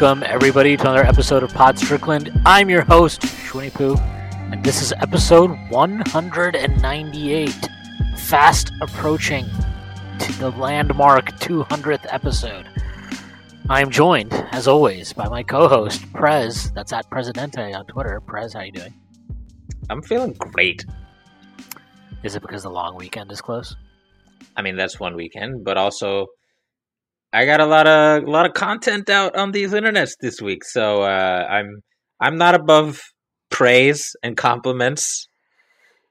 Welcome, everybody, to another episode of Pod Strickland. I'm your host, Shwinny Poo, and this is episode 198. Fast approaching to the landmark 200th episode. I'm joined, as always, by my co-host, Prez. That's at Presidente on Twitter. Prez, how you doing? I'm feeling great. Is it because the long weekend is close? I mean, that's one weekend, but also I got a lot of a lot of content out on these internets this week, so uh, I'm I'm not above praise and compliments.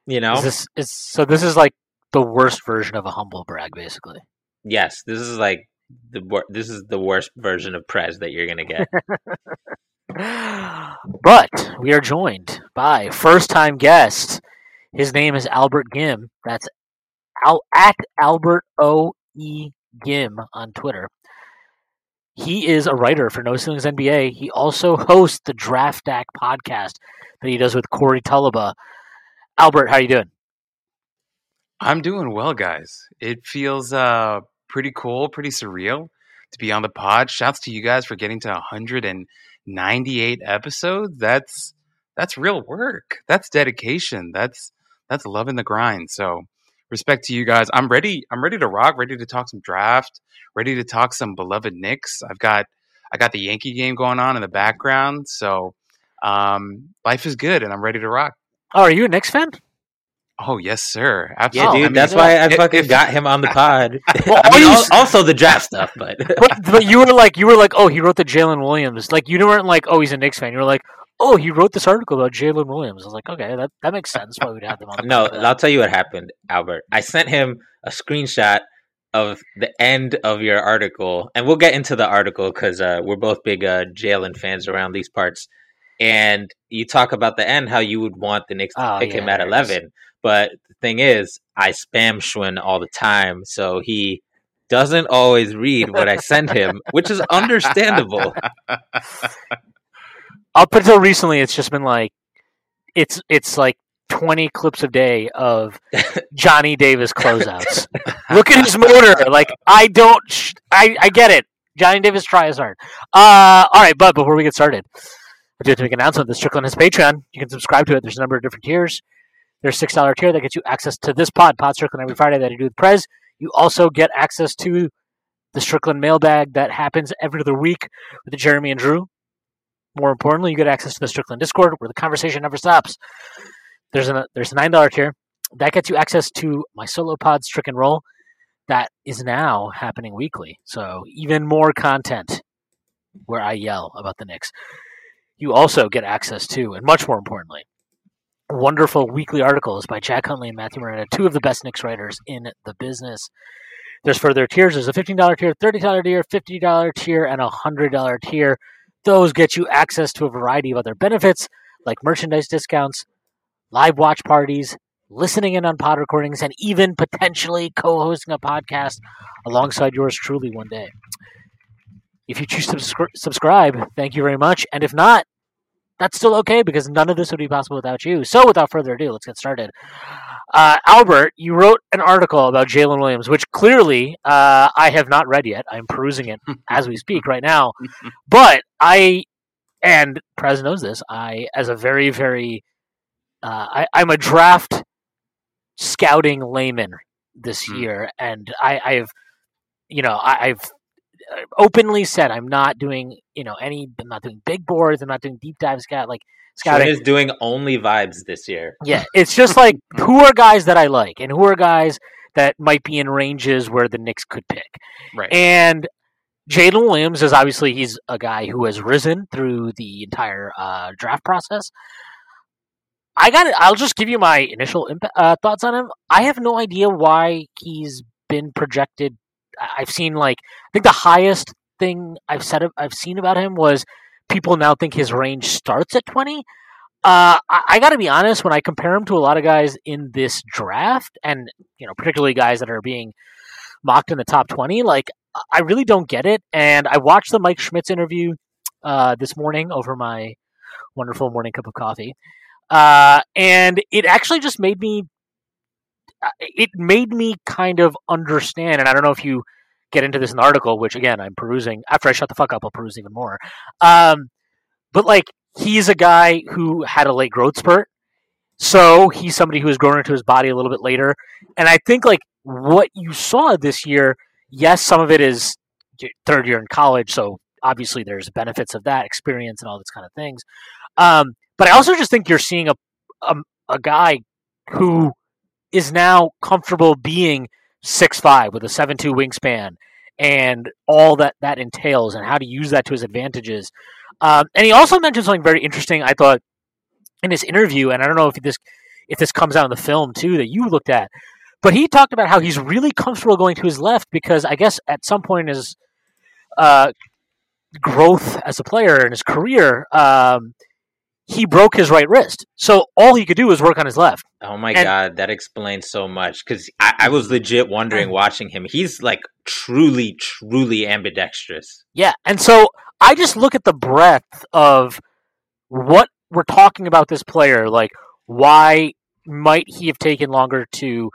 You know, Is this is so. This is like the worst version of a humble brag, basically. yes, this is like the this is the worst version of prez that you're gonna get. but we are joined by first time guest. His name is Albert Ghim. That's Al- at Albert O E Ghim on Twitter. He is a writer for No Ceilings NBA. He also hosts the Draft Deck podcast that he does with Corey Tulaba. Albert, how are you doing? I'm doing well, guys. It feels uh pretty cool, pretty surreal to be on the pod. Shouts to you guys for getting to 198 episodes. That's that's real work. That's dedication. That's that's loving the grind. So respect to you guys. I'm ready. I'm ready to rock. Ready to talk some draft. Ready to talk some beloved Knicks. I've got I got the Yankee game going on in the background. So um, life is good, and I'm ready to rock. Oh, are you a Knicks fan? Oh yes, sir. yeah, dude, I mean, that's why I if- fucking if- got him on the pod. Well, I mean, you also the draft stuff, but but, but you were like you were like oh he wrote the Jalen Williams like you weren't like oh he's a Knicks fan you were like oh he wrote this article about Jalen Williams I was like okay that, that makes sense why we'd have them on the no. I'll tell you what happened, Albert. I sent him a screenshot of the end of your article, and we'll get into the article because uh, we're both big uh, Jalen fans around these parts. And you talk about the end, how you would want the Knicks to Oh, pick yeah, him at there it is. eleven. But the thing is, I spam Shwin all the time, so he doesn't always read what I send him, which is understandable. up until recently it's just been like it's it's like 20 clips a day of Johnny Davis closeouts. Look at his motor. Like I don't sh- I, I get it. Johnny Davis tries hard. Uh all right but before we get started I do have to make an announcement. That Strickland has Patreon. You can subscribe to it. There's a number of different tiers. There's six dollar tier that gets you access to this pod pod Strickland every Friday that I do with Prez. You also get access to the Strickland mailbag that happens every other week with Jeremy and Drew more importantly, you get access to the Strickland Discord where the conversation never stops. There's a there's a nine dollar tier that gets you access to my solo pod Strick and Roll that is now happening weekly. So even more content where I yell about the Knicks. You also get access to, and much more importantly, wonderful weekly articles by Jack Huntley and Matthew Miranda, two of the best Knicks writers in the business. There's further tiers. There's a $15 tier, $30 tier, $50 tier, and a $100 tier. Those get you access to a variety of other benefits like merchandise discounts, live watch parties, listening in on pod recordings, and even potentially co hosting a podcast alongside yours truly one day. If you choose to subscri- subscribe, thank you very much. And if not, that's still okay because none of this would be possible without you. So, without further ado, let's get started. Uh, Albert, you wrote an article about Jalen Williams, which clearly uh, I have not read yet. I'm perusing it as we speak right now. But I, and Prez knows this, I, as a very, very, uh, I, I'm a draft scouting layman this Hmm. year, and I, I've, you know, I, I've openly said I'm not doing, you know, any, I'm not doing big boards, I'm not doing deep dive scout, like scouting. is doing only vibes this year. Yeah, it's just like who are guys that I like, and who are guys that might be in ranges where the Knicks could pick. right. And Jalen Williams is obviously he's a guy who has risen through the entire uh, draft process. I got. I'll just give you my initial imp- uh, thoughts on him. I have no idea why he's been projected. I've seen like I think the highest thing I've said I've seen about him was people now think his range starts at 20. Uh, I, I got to be honest. When I compare him to a lot of guys in this draft, and you know, particularly guys that are being mocked in the top 20, like I really don't get it. And I watched the Mike Schmitz interview uh, this morning over my wonderful morning cup of coffee, uh, and it actually just made me. It made me kind of understand, and I don't know if you get into this in the article, which again I'm perusing. After I shut the fuck up, I'll peruse even more. Um, but like he's a guy who had a late growth spurt, so he's somebody who has grown into his body a little bit later. And I think like what you saw this year, yes, some of it is third year in college, so obviously there's benefits of that experience and all these kind of things. Um, but I also just think you're seeing a, a a guy who is now comfortable being six five with a seven two wingspan and all that that entails and how to use that to his advantages. Um, and he also mentioned something very interesting. I thought in this interview, and I don't know if this if this comes out in the film too that you looked at, but he talked about how he's really comfortable going to his left because I guess at some point in his uh, growth as a player in his career, um, he broke his right wrist. So all he could do was work on his left. Oh my And- god, that explains so much. Because I, I was legit wondering watching him. He's like truly, truly ambidextrous. Yeah, and so I just look at the breadth of what we're talking about this player. Like, why might he have taken longer to,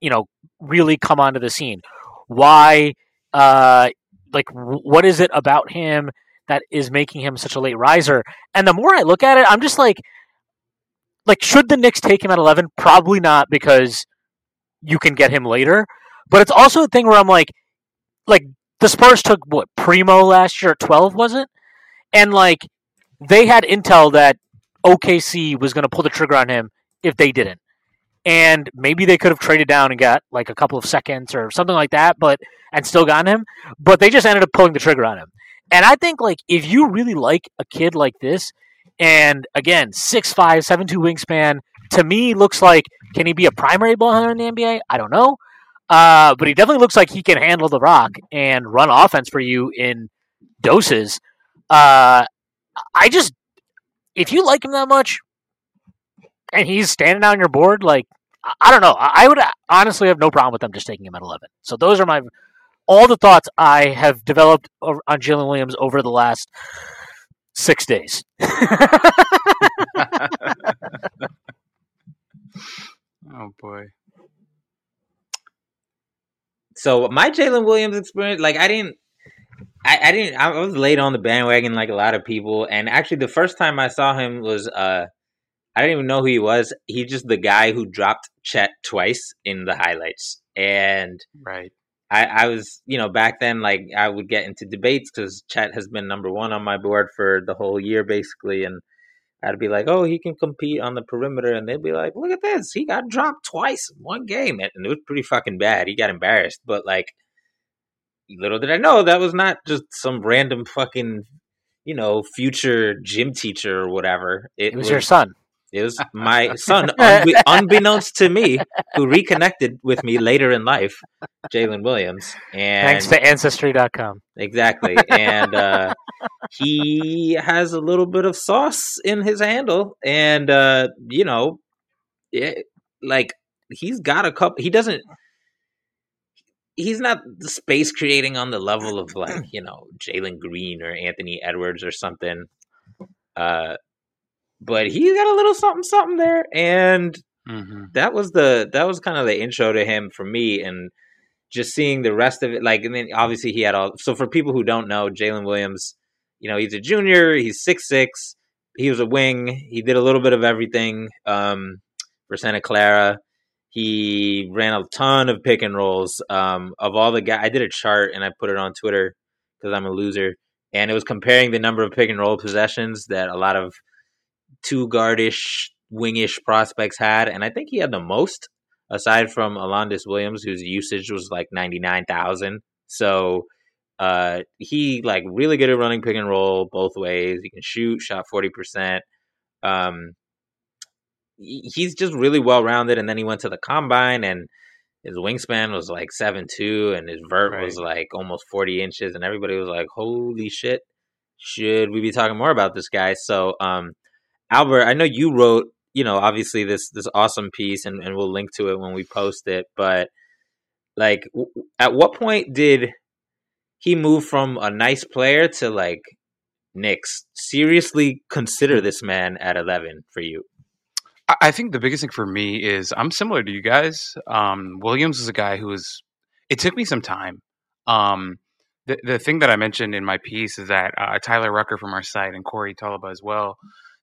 you know, really come onto the scene? Why, uh, like, w- what is it about him that is making him such a late riser? And the more I look at it, I'm just like, like, should the Knicks take him at 11? Probably not, because you can get him later. But it's also a thing where I'm like, like the Spurs took what Primo last year at twelve, was it? And like they had intel that OKC was going to pull the trigger on him if they didn't, and maybe they could have traded down and got like a couple of seconds or something like that, but and still gotten him. But they just ended up pulling the trigger on him. And I think like if you really like a kid like this, and again six five seven two wingspan, to me looks like can he be a primary ball handler in the NBA? I don't know. Uh, but he definitely looks like he can handle the rock and run offense for you in doses. Uh, I just, if you like him that much, and he's standing on your board, like I- don't know, I I would honestly have no problem with them just taking him at eleven. So those are my all the thoughts I have developed on Jalen Williams over the last six days. Oh boy. So my Jalen Williams experience, like I didn't, I, I didn't, I was late on the bandwagon like a lot of people. And actually, the first time I saw him was, uh, I didn't even know who he was. He's just the guy who dropped Chet twice in the highlights, and Right. I, I was, you know, back then, like I would get into debates because Chet has been number one on my board for the whole year, basically, and I'd be like, "Oh, he can compete on the perimeter," and they'd be like, "Look at this, he got dropped twice in one game," and it was pretty fucking bad. He got embarrassed, but like, little did I know that was not just some random fucking, you know, future gym teacher or whatever. It was your son. It was my son, unbe- unbeknownst to me, who reconnected with me later in life, Jalen Williams. And Thanks to Ancestry.com. exactly, and uh, he has a little bit of sauce in his handle, and uh, you know, it, like he's got a couple. He doesn't. He's not the space creating on the level of like you know Jalen Green or Anthony Edwards or something. Uh, but he's got a little something something there, and hmm that was the that was kind of the intro to him for me and just seeing the rest of it like and then obviously he had all so for people who don't know jalen williams you know he's a junior he's six six he was a wing he did a little bit of everything um for santa clara. He ran a ton of pick and rolls um of all the guys i did a chart and i put it on twitter because i'm a loser and it was comparing the number of pick and roll possessions that a lot of two guardish wingish prospects had, and I think he had the most aside from Alondes Williams, whose usage was like ninety nine thousand. So uh, he like really good at running pick and roll both ways. He can shoot, shot forty percent. Um, he's just really well rounded. And then he went to the combine, and his wingspan was like seven two, and his vert Right. was like almost forty inches, and everybody was like, "Holy shit! Should we be talking more about this guy?" So, um, Albert, I know you wrote, you know, obviously this this awesome piece, and, and we'll link to it when we post it. But like, w- at what point did he move from a nice player to like Knicks? Seriously, consider this man at eleven for you. I- think the biggest thing for me is I'm similar to you guys. Um, Williams is a guy who was. It took me some time. Um, the the thing that I mentioned in my piece is that uh, Tyler Rucker from our site and Corey Tulaba as well.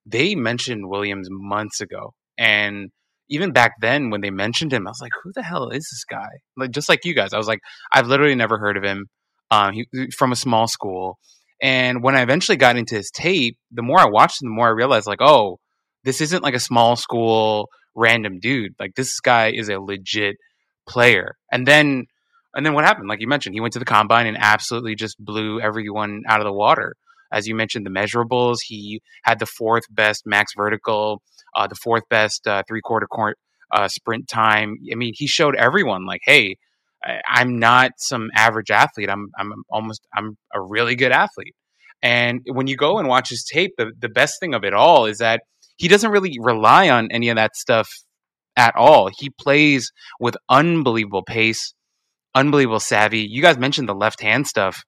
They mentioned Williams months ago, and even back then when they mentioned him, I was like, "Who the hell is this guy?" Like just like you guys, I was like, "I've literally never heard of him." Um, he from a small school, and when I eventually got into his tape, the more I watched him, the more I realized, like, oh, this isn't like a small school random dude. Like this guy is a legit player. And then and then what happened? Like you mentioned, he went to the combine and absolutely just blew everyone out of the water. As you mentioned, the measurables, he had the fourth best max vertical, uh, the fourth best uh, three quarter court uh, sprint time. I mean, he showed everyone like, hey, I'm not some average athlete. I'm I'm almost I'm a really good athlete. And when you go and watch his tape, the, the best thing of it all is that he doesn't really rely on any of that stuff at all. He plays with unbelievable pace, unbelievable savvy. You guys mentioned the left hand stuff.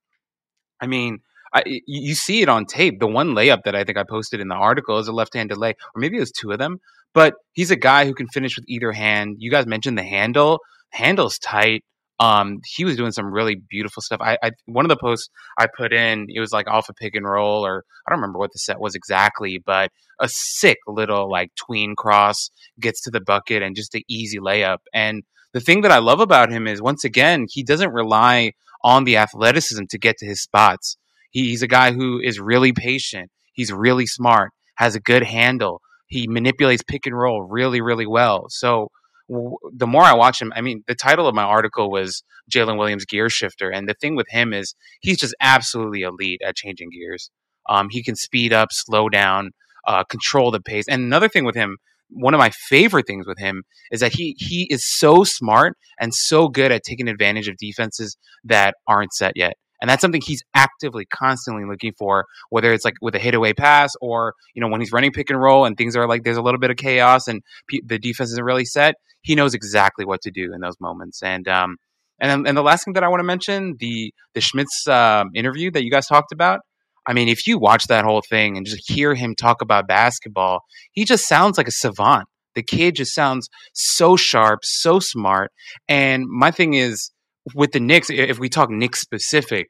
I mean, I, you see it on tape. The one layup that I think I posted in the article is a left-handed lay, or maybe it was two of them. But he's a guy who can finish with either hand. You guys mentioned the handle. Handle's tight. Um, he was doing some really beautiful stuff. I, I one of the posts I put in, it was like off a pick and roll, or I don't remember what the set was exactly, but a sick little like tween cross gets to the bucket and just an easy layup. And the thing that I love about him is once again, he doesn't rely on the athleticism to get to his spots. He, he's a guy who is really patient. He's really smart, has a good handle. He manipulates pick and roll really, really well. So w- the more I watch him, I mean, the title of my article was Jalen Williams Gear Shifter. And the thing with him is he's just absolutely elite at changing gears. Um, he can speed up, slow down, uh, control the pace. And another thing with him, one of my favorite things with him is that he he is so smart and so good at taking advantage of defenses that aren't set yet. And that's something he's actively, constantly looking for, whether it's like with a hit away pass or, you know, when he's running pick and roll and things are like there's a little bit of chaos and the defense isn't really set. He knows exactly what to do in those moments. And, um, and, and the last thing that I want to mention, the, the Schmitz um, interview that you guys talked about. I mean, if you watch that whole thing and just hear him talk about basketball, he just sounds like a savant. The kid just sounds so sharp, so smart. And my thing is, with the Knicks, if we talk Knicks specific,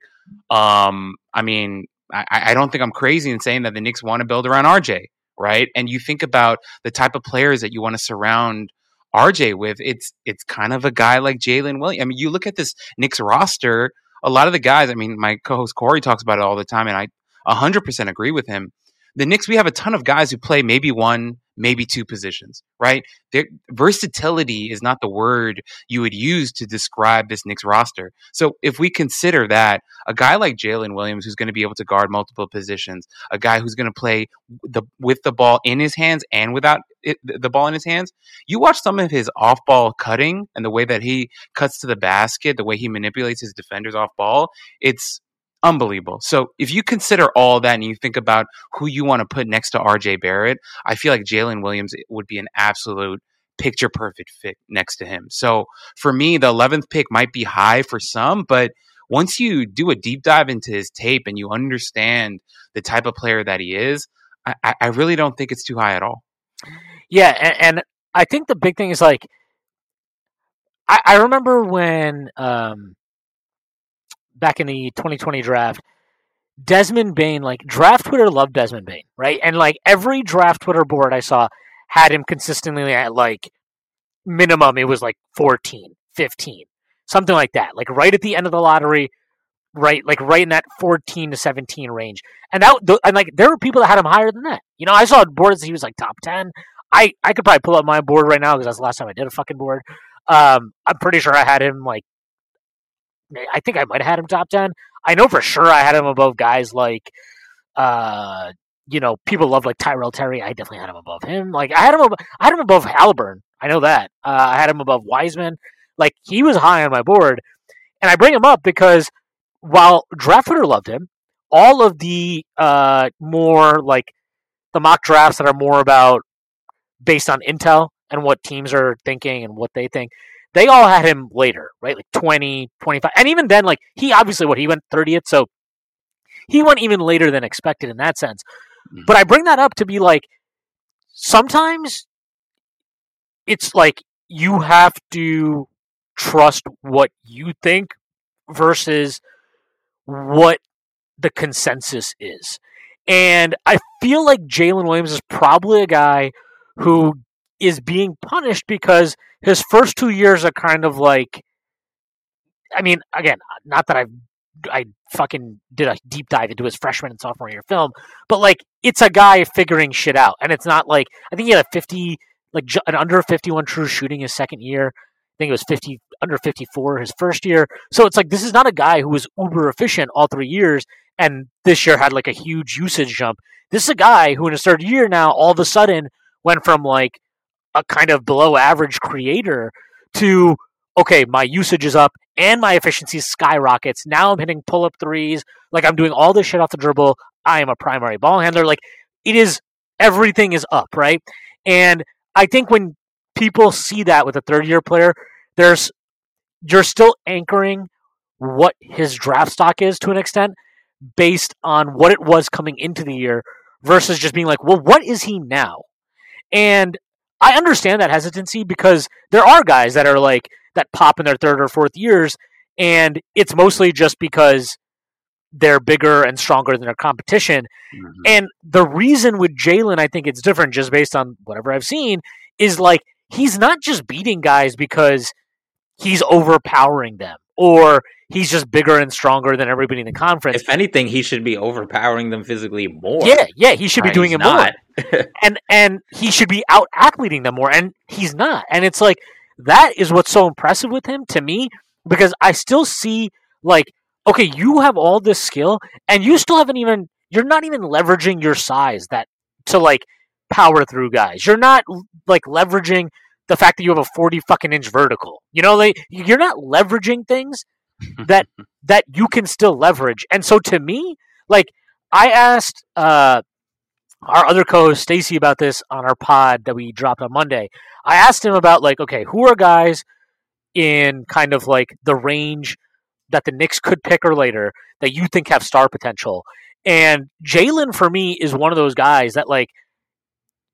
um, I mean, I, I don't think I'm crazy in saying that the Knicks want to build around RJ, right? And you think about the type of players that you want to surround RJ with. It's it's kind of a guy like Jalen Williams. I mean, you look at this Knicks roster. A lot of the guys. I mean, my co-host Corey talks about it all the time, and I 100% agree with him. The Knicks, we have a ton of guys who play maybe one, maybe two positions, right? Their versatility is not the word you would use to describe this Knicks roster. So if we consider that a guy like Jalen Williams, who's going to be able to guard multiple positions, a guy who's going to play the with the ball in his hands and without it, the ball in his hands, you watch some of his off-ball cutting and the way that he cuts to the basket, the way he manipulates his defenders off ball, it's unbelievable. So if you consider all that and you think about who you want to put next to RJ Barrett, I feel like Jalen Williams would be an absolute picture perfect fit next to him. So for me, the 11th pick might be high for some, but once you do a deep dive into his tape and you understand the type of player that he is, I, I- really don't think it's too high at all. Yeah, and, and I think the big thing is like I, I remember when um, back in the 2020 draft, Desmond Bane, like draft Twitter loved Desmond Bane, right? And like every draft Twitter board I saw had him consistently at like minimum it was like 14, 15, something like that. Like right at the end of the lottery, right like right in that 14 to 17 range. And that and like there were people that had him higher than that. You know, I saw boards that he was like top 10. I I could probably pull up my board right now because that's the last time I did a fucking board. Um, I'm pretty sure I had him like I think I might have had him top 10. I know for sure I had him above guys like uh you know, people love like Tyrell Terry. I definitely had him above him. Like I had him, ab- I had him above Halliburton. I know that. Uh, I had him above Wiseman. Like he was high on my board, and I bring him up because while Draft loved him, all of the uh, more like the mock drafts that are more about based on intel and what teams are thinking and what they think, they all had him later, right? Like 20, 25. And even then, like he obviously what he went 30th, so he went even later than expected in that sense. Mhm. But I bring that up to be like sometimes it's like you have to trust what you think versus what the consensus is. And I feel like Jalen Williams is probably a guy who is being punished because his first two years are kind of like I mean, again, not that I've I fucking did a deep dive into his freshman and sophomore year film, but like it's a guy figuring shit out, and it's not like I think he had a fifty, like an under fifty-one true shooting his second year. I think it was fifty under fifty-four his first year. So it's like this is not a guy who was uber efficient all three years, and this year had like a huge usage jump. This is a guy who in his third year now all of a sudden went from like a kind of below average creator to okay, my usage is up and my efficiency skyrockets. Now I'm hitting pull up threes. Like I'm doing all this shit off the dribble. I am a primary ball handler. Like it is everything is up, right? And I think when people see that with a third year player, there's you're still anchoring what his draft stock is to an extent based on what it was coming into the year versus just being like, well, what is he now? And I understand that hesitancy because there are guys that are like that pop in their third or fourth years, and it's mostly just because they're bigger and stronger than their competition. Mhm. And the reason with Jalen, I think it's different just based on whatever I've seen, is like he's not just beating guys because he's overpowering them or he's just bigger and stronger than everybody in the conference. If anything, he should be overpowering them physically more. yeah, yeah, he should be uh, doing he's it more. and and he should be out athleting them more and he's not and it's like that is what's so impressive with him to me because i still see like okay you have all this skill and you still haven't even you're not even leveraging your size that to like power through guys you're not like leveraging the fact that you have a 40 fucking inch vertical you know like you're not leveraging things that that you can still leverage and so to me like i asked uh our other co-host Stacy about this on our pod that we dropped on Monday. I asked him about like, okay, who are guys in kind of like the range that the Knicks could pick or later that you think have star potential? And Jalen for me is one of those guys that like,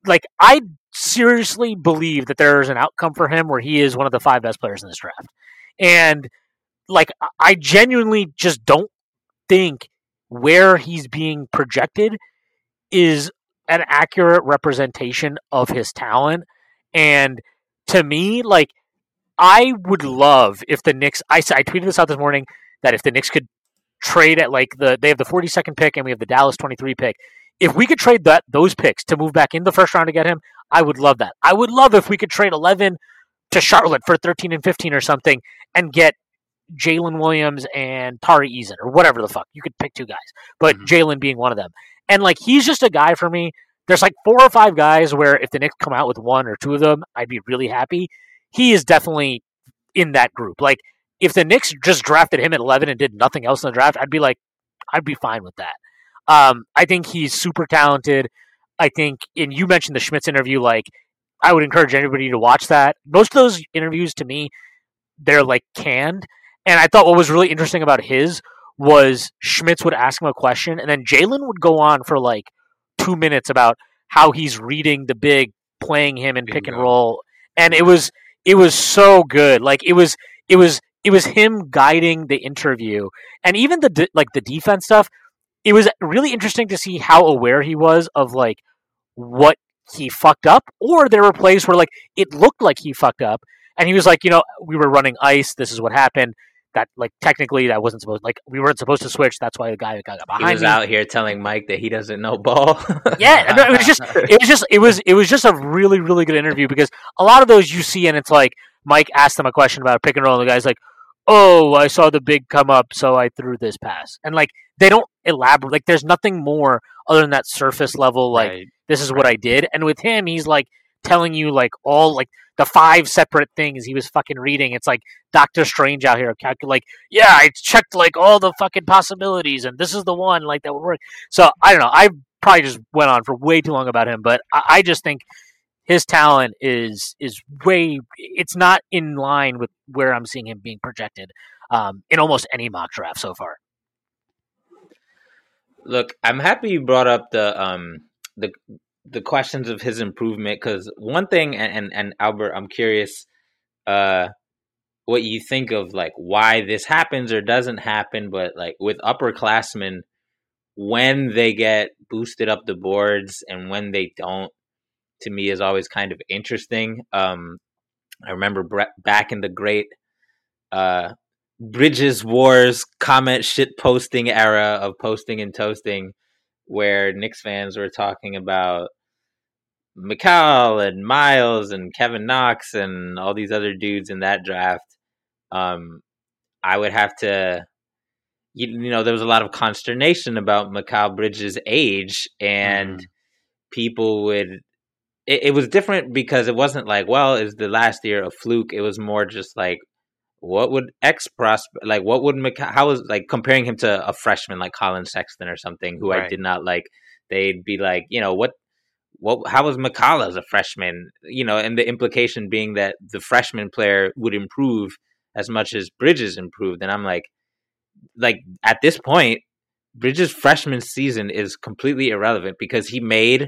like I seriously believe that there is an outcome for him where he is one of the five best players in this draft, and like I genuinely just don't think where he's being projected is an accurate representation of his talent. And to me, like, I would love if the Knicks. I, I tweeted this out this morning that if the Knicks could trade at like the they have the 42nd pick and we have the Dallas 23 pick. If we could trade that those picks to move back in the first round to get him, I would love that. I would love if we could trade 11 to Charlotte for 13 and 15 or something and get Jalen Williams and Tari Eason or whatever the fuck. You could pick two guys, but Mhm. Jalen being one of them. And like he's just a guy for me. There's like four or five guys where if the Knicks come out with one or two of them, I'd be really happy. He is definitely in that group. Like if the Knicks just drafted him at 11 and did nothing else in the draft, I'd be like, I'd be fine with that. Um, I think he's super talented. I think, and you mentioned the Schmitz interview. Like, I would encourage anybody to watch that. Most of those interviews, to me, they're like canned. And I thought what was really interesting about his was Schmitz would ask him a question, and then Jalen would go on for like two minutes about how he's reading the big, playing him in pick and roll, and it was it was so good. Like it was it was it was him guiding the interview, and even the de- like the defense stuff. It was really interesting to see how aware he was of like what he fucked up, or there were plays where like it looked like he fucked up, and he was like, you know, we were running ice. This is what happened. That like technically that wasn't supposed like we weren't supposed to switch. That's why the guy got He behind was me. out here telling Mike that he doesn't know ball. Yeah, it was just it was just it was it was just a really really good interview because a lot of those you see and it's like Mike asked him a question about a pick and roll and the guy's like, "Oh, I saw the big come up, so I threw this pass." And like they don't elaborate. Like there's nothing more other than that surface level like Right. this is what I did. And with him, he's like telling you like all like the five separate things he was fucking reading. It's like Doctor Strange out here calculate like, yeah, I checked like all the fucking possibilities and this is the one like that would work. So I don't know. I probably just went on for way too long about him, but I, I just think his talent is is way it's not in line with where I'm seeing him being projected um, in almost any mock draft so far. Look, I'm happy you brought up the um the the questions of his improvement because one thing and, and and Albert, I'm curious uh what you think of like why this happens or doesn't happen, but like with upperclassmen when they get boosted up the boards and when they don't, to me is always kind of interesting. Um, I remember bre- back in the great uh, Bridges Wars comment shit posting era of posting and toasting, where Knicks fans were talking about Mikal and Miles and Kevin Knox and all these other dudes in that draft. Um, I would have to you, know, there was a lot of consternation about Mikal Bridges' age, and mm. people would. It, it, was different because it wasn't like, well, is the last year a fluke? It was more just like, what would X prospect like? What would Mikal? How was like comparing him to a freshman like Collin Sexton or something who right. I did not like? They'd be like, you know, what what how was Mikal as a freshman? You know, and the implication being that the freshman player would improve as much as Bridges improved. And I'm like, like at this point, Bridges' freshman season is completely irrelevant because he made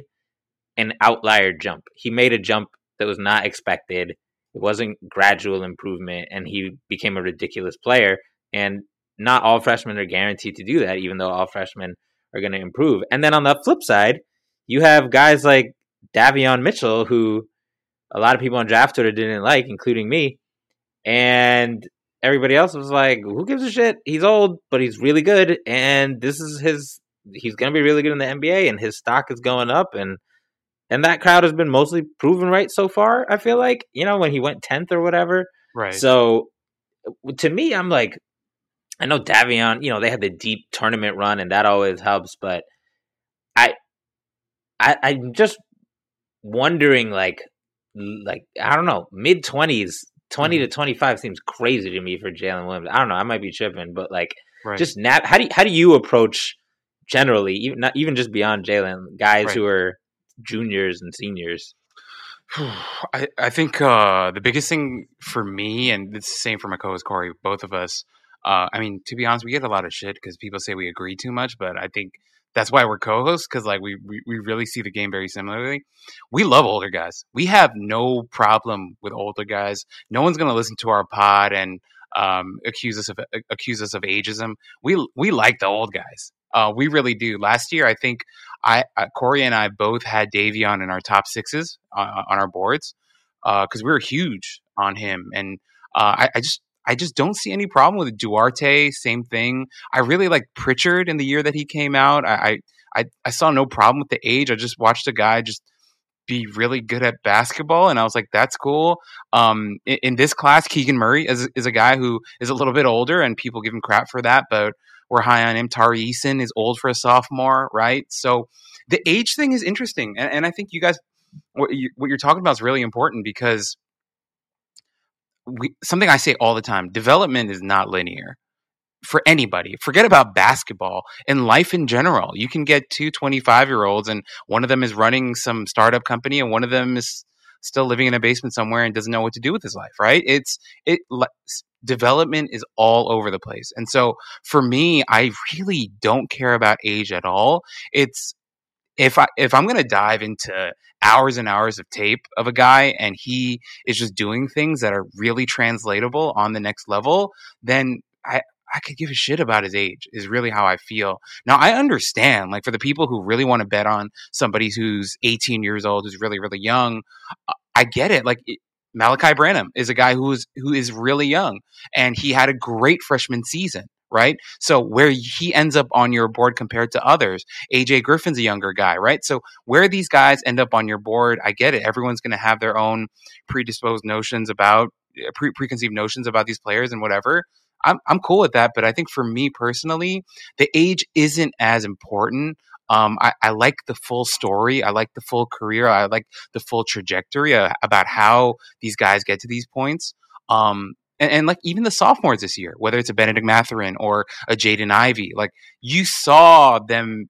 an outlier jump. He made a jump that was not expected. It wasn't gradual improvement, and he became a ridiculous player. And not all freshmen are guaranteed to do that, even though all freshmen are going to improve. And then on the flip side, you have guys like Davion Mitchell, who a lot of people on draft Twitter didn't like, including me. And everybody else was like, "Who gives a shit? He's old, but he's really good, and this is his. He's going to be really good in the NBA, and his stock is going up, and and that crowd has been mostly proven right so far. I feel like you know when he went tenth or whatever. Right. So to me, I'm like, I know Davion. You know they had the deep tournament run, and that always helps, but I, I I'm just wondering like like I don't know mid twenties 20 mm-hmm. to 25 seems crazy to me for Jalen Williams. I don't know. I might be tripping, but like right. just nap. How do you, how do you approach generally, even not even just beyond Jalen, guys right. who are juniors and seniors? I, I think uh, the biggest thing for me, and it's the same for my co-host Corey, both of us. Uh, I mean, to be honest, we get a lot of shit because people say we agree too much, but I think that's why we're co-hosts because like we, we we really see the game very similarly. We love older guys. We have no problem with older guys. No one's gonna listen to our pod and um, accuse us of accuse us of ageism. We we like the old guys. Uh, we really do. Last year, I think I uh, Corey and I both had Davion in our top sixes uh, on our boards because uh, we were huge on him, and uh, I, I just I just don't see any problem with Duarte. Same thing. I really like Pritchard in the year that he came out. I, I I saw no problem with the age. I just watched a guy just be really good at basketball, and I was like, that's cool. Um, in, in, this class, Keegan Murray is is a guy who is a little bit older, and people give him crap for that, but we're high on him. Eason is old for a sophomore, right? So the age thing is interesting, and, and I think you guys what, you, you're talking about is really important because we, something I say all the time development is not linear for anybody. Forget about basketball and life in general. You can get two 25 year olds, and one of them is running some startup company, and one of them is still living in a basement somewhere and doesn't know what to do with his life, right? It's it development is all over the place. And so for me, I really don't care about age at all. It's if I if I'm to dive into hours and hours of tape of a guy and he is just doing things that are really translatable on the next level, then I I could give a shit about his age is really how I feel. Now I understand like for the people who really want to bet on somebody who's 18 years old who's really really young, I get it. Like Malaki Branham is a guy who is who is really young and he had a great freshman season right? So where he ends up on your board compared to others, AJ Griffin's a younger guy, right? So where these guys end up on your board, I get it. Everyone's going to have their own predisposed notions about eh, pre- preconceived notions about these players and whatever. I'm I'm cool with that. But I think for me personally, the age isn't as important. Um, I, I like the full story. I like the full career. I like the full trajectory uh, about how these guys get to these points. Um, and, and, like even the sophomores this year, whether it's a Benedict Mathurin or a Jaden Ivey, like you saw them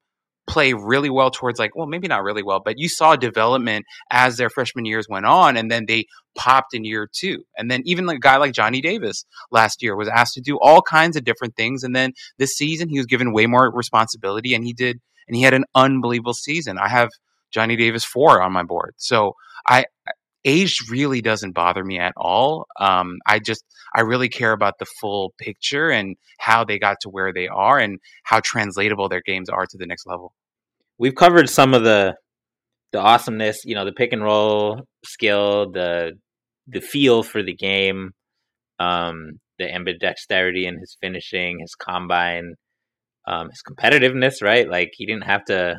play really well towards like, well, maybe not really well, but you saw development as their freshman years went on, and then they popped in year two. And then even like a guy like Johnny Davis last year was asked to do all kinds of different things. And then this season he was given way more responsibility and he did and he had an unbelievable season. I have Johnny Davis four on my board. So I age really doesn't bother me at all. Um, I just I really care about the full picture and how they got to where they are and how translatable their games are to the next level. We've covered some of the the awesomeness, you know, the pick and roll skill, the the feel for the game, um, the ambidexterity in his finishing, his combine, um, his competitiveness, right? Like he didn't have to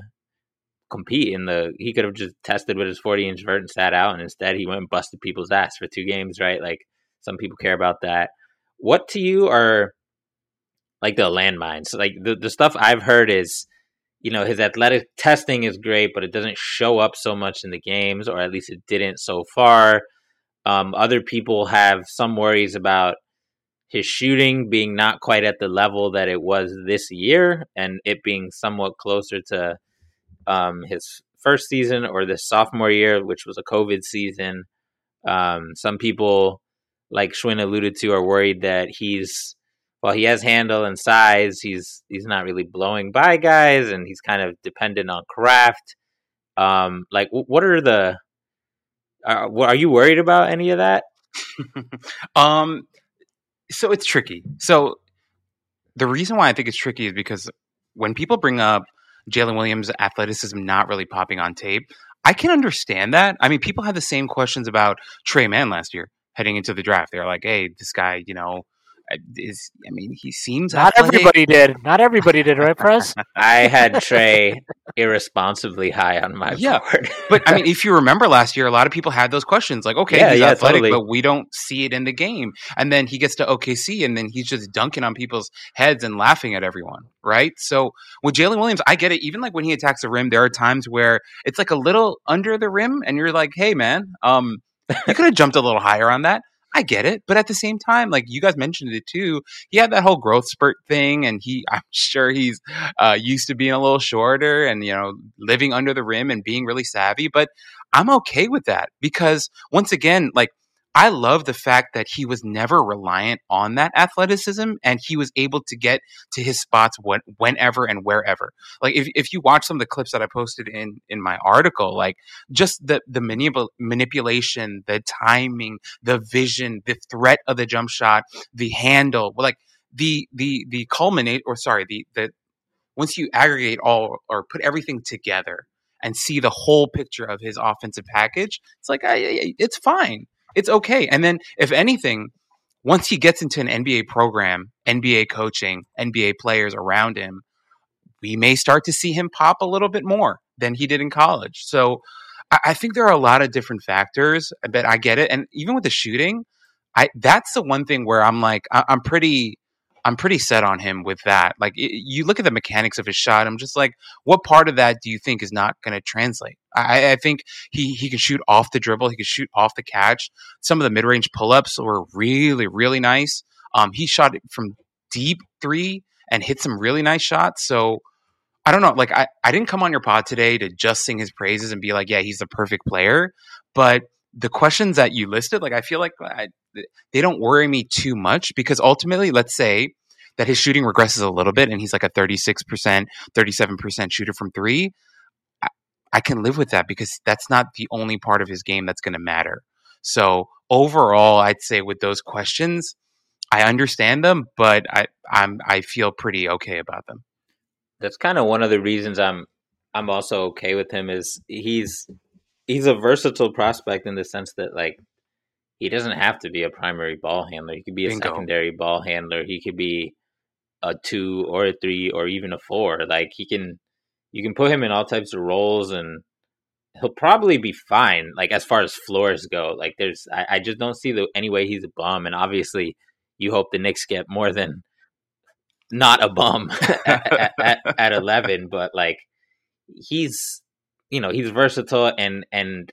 compete in the he could have just tested with his 40 inch vert and sat out and instead he went and busted people's ass for two games right? Like some people care about that. What to you are like the landmines? Like the, the stuff i've heard is you know his athletic testing is great but it doesn't show up so much in the games or at least it didn't so far. Um, other people have some worries about his shooting being not quite at the level that it was this year and it being somewhat closer to um, his first season or this sophomore year, which was a COVID season. Um, some people, like Shwin alluded to, are worried that he's well, he has handle and size. He's he's not really blowing by guys, and he's kind of dependent on craft. Um, like, what are the? Are, are you worried about any of that? um, so it's tricky. So the reason why I think it's tricky is because when people bring up Jalen Williams' athleticism not really popping on tape. I can understand that. I mean, people had the same questions about Tre Mann last year heading into the draft. They're like, hey, this guy, you know, is I mean he seems not athletic. everybody did not everybody did right press I had Tre irresponsibly high on my yeah board. but I mean if you remember last year a lot of people had those questions like okay yeah, he's yeah, athletic totally. but we don't see it in the game and then he gets to OKC and then he's just dunking on people's heads and laughing at everyone right so with Jalen Williams I get it even like when he attacks the rim there are times where it's like a little under the rim and you're like hey man um you could have jumped a little higher on that I get it, but at the same time, like you guys mentioned it too, he had that whole growth spurt thing, and he, I'm sure he's uh, used to being a little shorter and you know living under the rim and being really savvy. But I'm okay with that because once again, like I love the fact that he was never reliant on that athleticism and he was able to get to his spots when, whenever and wherever. Like if, if you watch some of the clips that I posted in, in my article, like just the, the manipul- manipulation, the timing, the vision, the threat of the jump shot, the handle, like the, the, the culminate or sorry, the, the, once you aggregate all or put everything together and see the whole picture of his offensive package, it's like, I, I, it's fine it's okay. And then, if anything, once he gets into an NBA program, NBA coaching, NBA players around him, we may start to see him pop a little bit more than he did in college. So I, I think there are a lot of different factors, but I get it. And even with the shooting, I that's the one thing where I'm like, I, I'm pretty I'm pretty set on him with that. Like it, you look at the mechanics of his shot, I'm just like, what part of that do you think is not going to translate? I, I, think he he can shoot off the dribble, he can shoot off the catch. Some of the mid range pull ups were really really nice. Um, he shot it from deep three and hit some really nice shots. So I don't know. Like I I didn't come on your pod today to just sing his praises and be like, yeah, he's the perfect player, but the questions that you listed, like I feel like I, they don't worry me too much because ultimately, let's say that his shooting regresses a little bit and he's like a 36%, 37% shooter from three. I, I can live with that because that's not the only part of his game that's going to matter. So overall, I'd say with those questions, I understand them, but I I'm I feel pretty okay about them. That's kind of one of the reasons I'm I'm also okay with him is he's he's a versatile prospect in the sense that like he doesn't have to be a primary ball handler. He could be a Bingo. secondary ball handler. He could be a two or a three or even a four. Like he can, you can put him in all types of roles, and he'll probably be fine. Like as far as floors go, like there's, I, I just don't see the any way he's a bum. And obviously, you hope the Knicks get more than not a bum at, at, at, 11, but like he's, you know, he's versatile and, and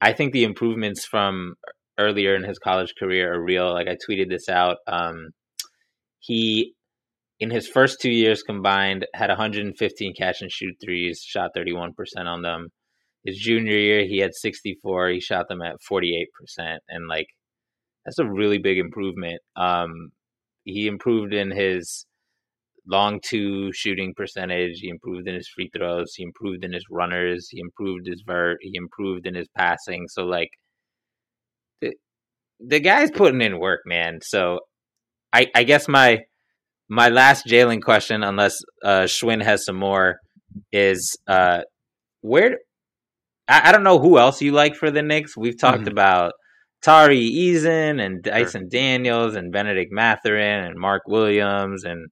I think the improvements from earlier in his college career are real. Like I tweeted this out. Um, he, in his first two years combined, had 115 catch and shoot threes, shot 31% on them. His junior year, he had 64. He shot them at 48%. And like, that's a really big improvement. Um, he improved in his long two shooting percentage. He improved in his free throws. He improved in his runners. He improved his vert. He improved in his passing. So like the the guy's putting in work, man. So I I guess my my last Jalen question, unless uh, Shwin has some more, is uh, where I, I don't know who else you like for the Knicks. We've talked mm-hmm. about Tari Eason and Dyson sure. Daniels and Benedict Mathurin and Mark Williams and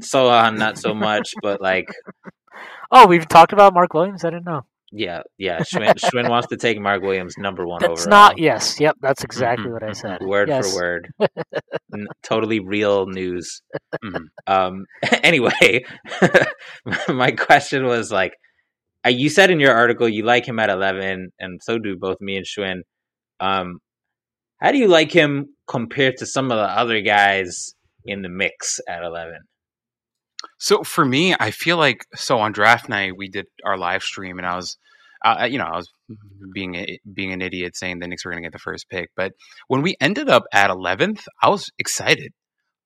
so on, not so much, but like. Oh, we've talked about Mark Williams. I didn't know. Yeah, yeah. Shwin, Shwin wants to take Mark Williams number one that's overall. not. Yes, yep. That's exactly mm-hmm. what I said. Word yes. for word. totally real news. Mm-hmm. Um. Anyway, my question was like, you said in your article you like him at eleven, and so do both me and Shwin. Um, how do you like him compared to some of the other guys in the mix at eleven? So for me, I feel like so on draft night we did our live stream, and I was, uh, you know, I was being a, being an idiot saying the Knicks were going to get the first pick, but when we ended up at eleventh, I was excited.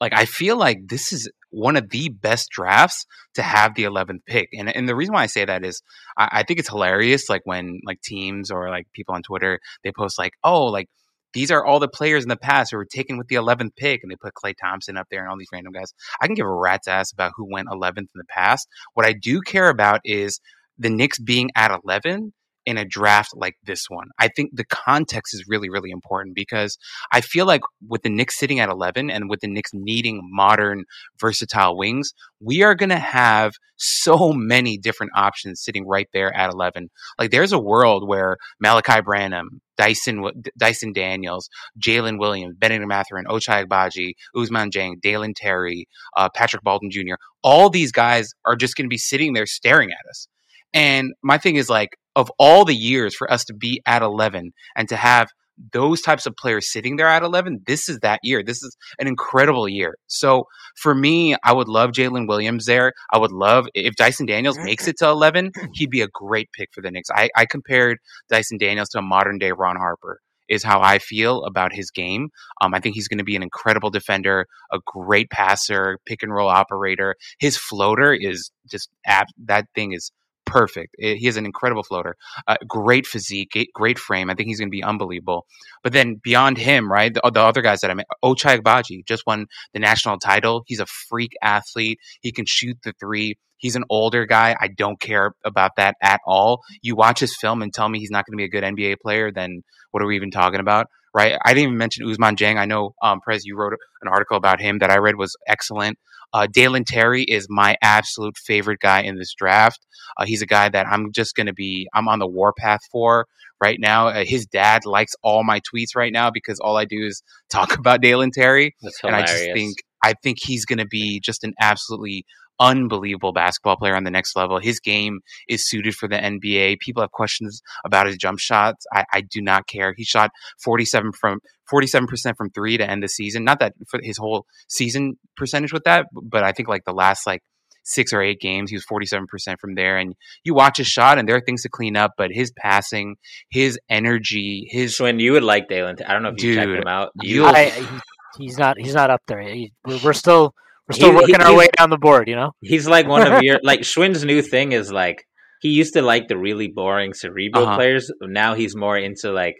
Like I feel like this is one of the best drafts to have the eleventh pick, and and the reason why I say that is I, I think it's hilarious. Like when like teams or like people on Twitter they post like, oh, like these are all the players in the past who were taken with the 11th pick, and they put Klay Thompson up there and all these random guys. I can give a rat's ass about who went 11th in the past. What I do care about is the Knicks being at 11 in a draft like this one. I think the context is really, really important because I feel like with the Knicks sitting at 11 and with the Knicks needing modern, versatile wings, we are going to have so many different options sitting right there at 11. Like there's a world where Malachi Branham, Dyson Dyson Daniels, Jalen Williams, Benedict Mathurin, Ochai Agbaji, Ousmane Dieng, Dalen Terry, uh, Patrick Baldwin Jr. All these guys are just going to be sitting there staring at us. And my thing is like, of all the years for us to be at 11 and to have those types of players sitting there at 11, this is that year. This is an incredible year. So for me, I would love Jalen Williams there. I would love if Dyson Daniels makes it to 11, he'd be a great pick for the Knicks. I, I compared Dyson Daniels to a modern day Ron Harper. Is how I feel about his game. Um, I think he's going to be an incredible defender, a great passer, pick and roll operator. His floater is just ab- that thing is perfect. He has an incredible floater, uh, great physique, great frame. I think he's going to be unbelievable. But then beyond him, right, the, the other guys that I met, Ochai Agbaji just won the national title. He's a freak athlete. He can shoot the three. He's an older guy. I don't care about that at all. You watch his film and tell me he's not going to be a good NBA player, then what are we even talking about? Right? I didn't even mention Ousmane Dieng. I know, um, Prez, you wrote an article about him that I read was excellent. Uh, Dalen Terry is my absolute favorite guy in this draft. Uh, he's a guy that I'm just going to be, I'm on the warpath for right now. Uh, his dad likes all my tweets right now because all I do is talk about Dalen Terry. and I just think, I think he's going to be just an absolutely unbelievable basketball player on the next level. His game is suited for the NBA. People have questions about his jump shots. I, I do not care. He shot 47 from 47% from three to end the season. Not that for his whole season percentage with that, but I think like the last like six or eight games, he was 47% from there. And you watch his shot and there are things to clean up, but his passing, his energy, his. When you would like Dalen, I don't know if you dude, checked him out. You, I, he's not, he's not up there. He, we're still, we're still he, working he, our way down the board, you know? He's like one of your like Shwin's new thing is like he used to like the really boring cerebral uh-huh. players. Now he's more into like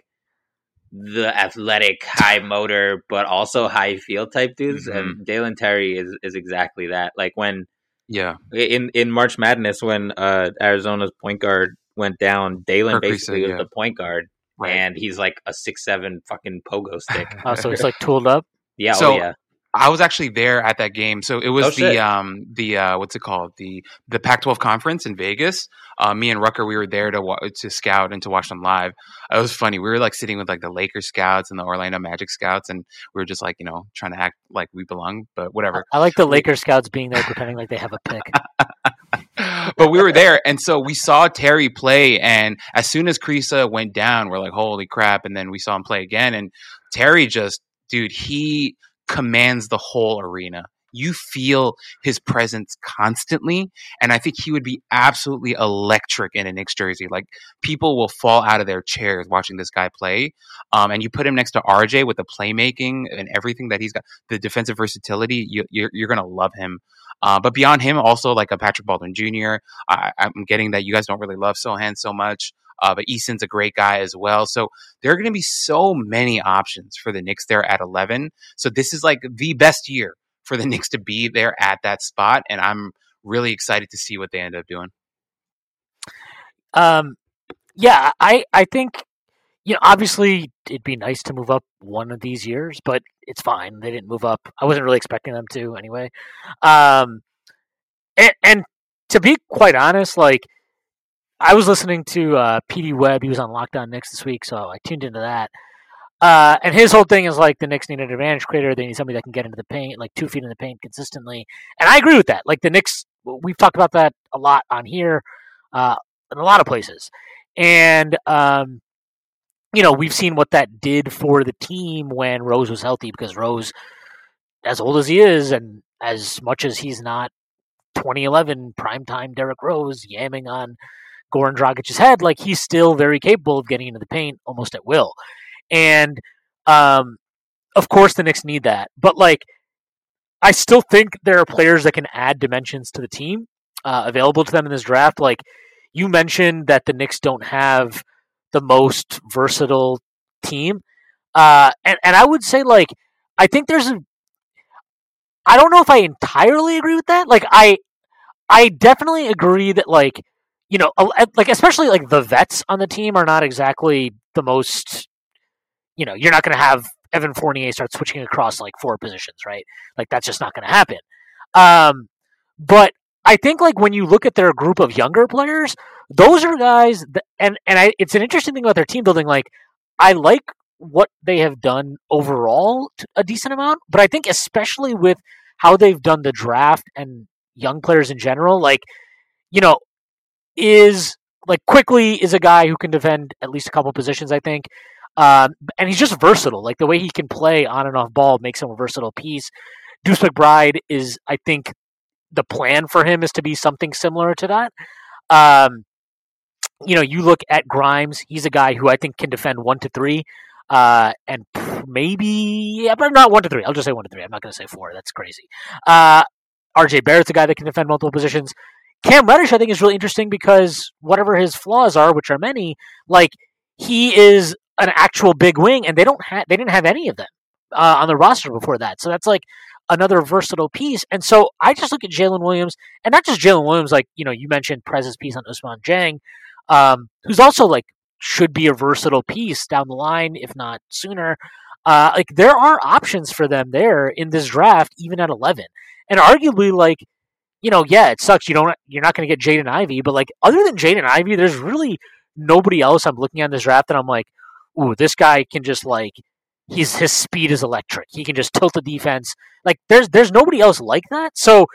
the athletic, high motor, but also high field type dudes. Mm-hmm. And Dalen Terry is is exactly that. Like when yeah in in March Madness when uh Arizona's point guard went down, Dalen basically was yeah. the point guard. Right. And he's like a six seven fucking pogo stick. oh, so he's like tooled up. Yeah, so, oh yeah I was actually there at that game. So it was Oh, the um the uh what's it called the the Pac-12 conference in Vegas. Uh, me and Rucker we were there to wa- to scout and to watch them live. It was funny. We were like sitting with like the Lakers scouts and the Orlando Magic scouts, and we were just like you know trying to act like we belong, but whatever. I like the Lakers scouts being there pretending like they have a pick. but we were there, and so we saw Terry play. And as soon as Kriisa went down, we're like, "Holy crap!" And then we saw him play again, and Terry just, dude, he commands the whole arena. You feel his presence constantly, and I think he would be absolutely electric in a Knicks jersey. Like people will fall out of their chairs watching this guy play. Um, and you put him next to RJ with the playmaking and everything that he's got, the defensive versatility. You, you're you're gonna love him. Uh, but beyond him, also like a Patrick Baldwin Jr. I, I'm getting that you guys don't really love Sochan so much, uh, but Eason's a great guy as well. So there are going to be so many options for the Knicks there at 11. So this is like the best year for the Knicks to be there at that spot, and I'm really excited to see what they end up doing. Um, yeah, I I think you know obviously it'd be nice to move up one of these years, but it's fine. They didn't move up. I wasn't really expecting them to anyway. Um, and, and to be quite honest, like I was listening to uh, PD Webb. He was on Locked On Knicks this week, so I tuned into that. Uh, and his whole thing is like the Knicks need an advantage creator. They need somebody that can get into the paint, like two feet in the paint consistently. And I agree with that. Like the Knicks, we've talked about that a lot on here, uh, in a lot of places. And um, you know, we've seen what that did for the team when Rose was healthy because Rose, as old as he is, and as much as he's not 2011 primetime Derrick Rose yamming on Goran Dragic's head, like he's still very capable of getting into the paint almost at will. And um, of course, the Knicks need that, but like, I still think there are players that can add dimensions to the team uh, available to them in this draft. Like you mentioned that the Knicks don't have the most versatile team, uh, and and I would say like I think there's a. I don't know if I entirely agree with that. Like I, I definitely agree that like you know like especially like the vets on the team are not exactly the most. You know, you're not going to have Evan Fournier start switching across like four positions, right? Like that's just not going to happen. Um, but I think like when you look at their group of younger players, those are guys that, and and I it's an interesting thing about their team building. Like I like what they have done overall a decent amount, but I think especially with how they've done the draft and young players in general, like you know, is like Quickley is a guy who can defend at least a couple positions. I think. Um, and he's just versatile. Like the way he can play on and off ball makes him a versatile piece. Deuce McBride is, I think, the plan for him is to be something similar to that. Um, you know, you look at Grimes; he's a guy who I think can defend one to three, uh, and maybe, yeah, but not one to three. I'll just say one to three. I'm not going to say four. That's crazy. Uh, RJ Barrett's a guy that can defend multiple positions. Cam Reddish, I think, is really interesting because whatever his flaws are, which are many, like he is an actual big wing, and they don't have they didn't have any of them uh, on the roster before that. So that's like another versatile piece. And so I just look at Jalen Williams, and not just Jalen Williams, like you know, you mentioned Prez's piece on Ousmane Dieng, um, who's also like should be a versatile piece down the line, if not sooner. Uh, like there are options for them there in this draft, even at eleven, and arguably like. You know, yeah, it sucks. You don't. You're not going to get Jaden Ivey, but like other than Jaden Ivey, there's really nobody else I'm looking at this draft and I'm like, ooh, this guy can just like he's his speed is electric. He can just tilt the defense. Like there's there's nobody else like that. So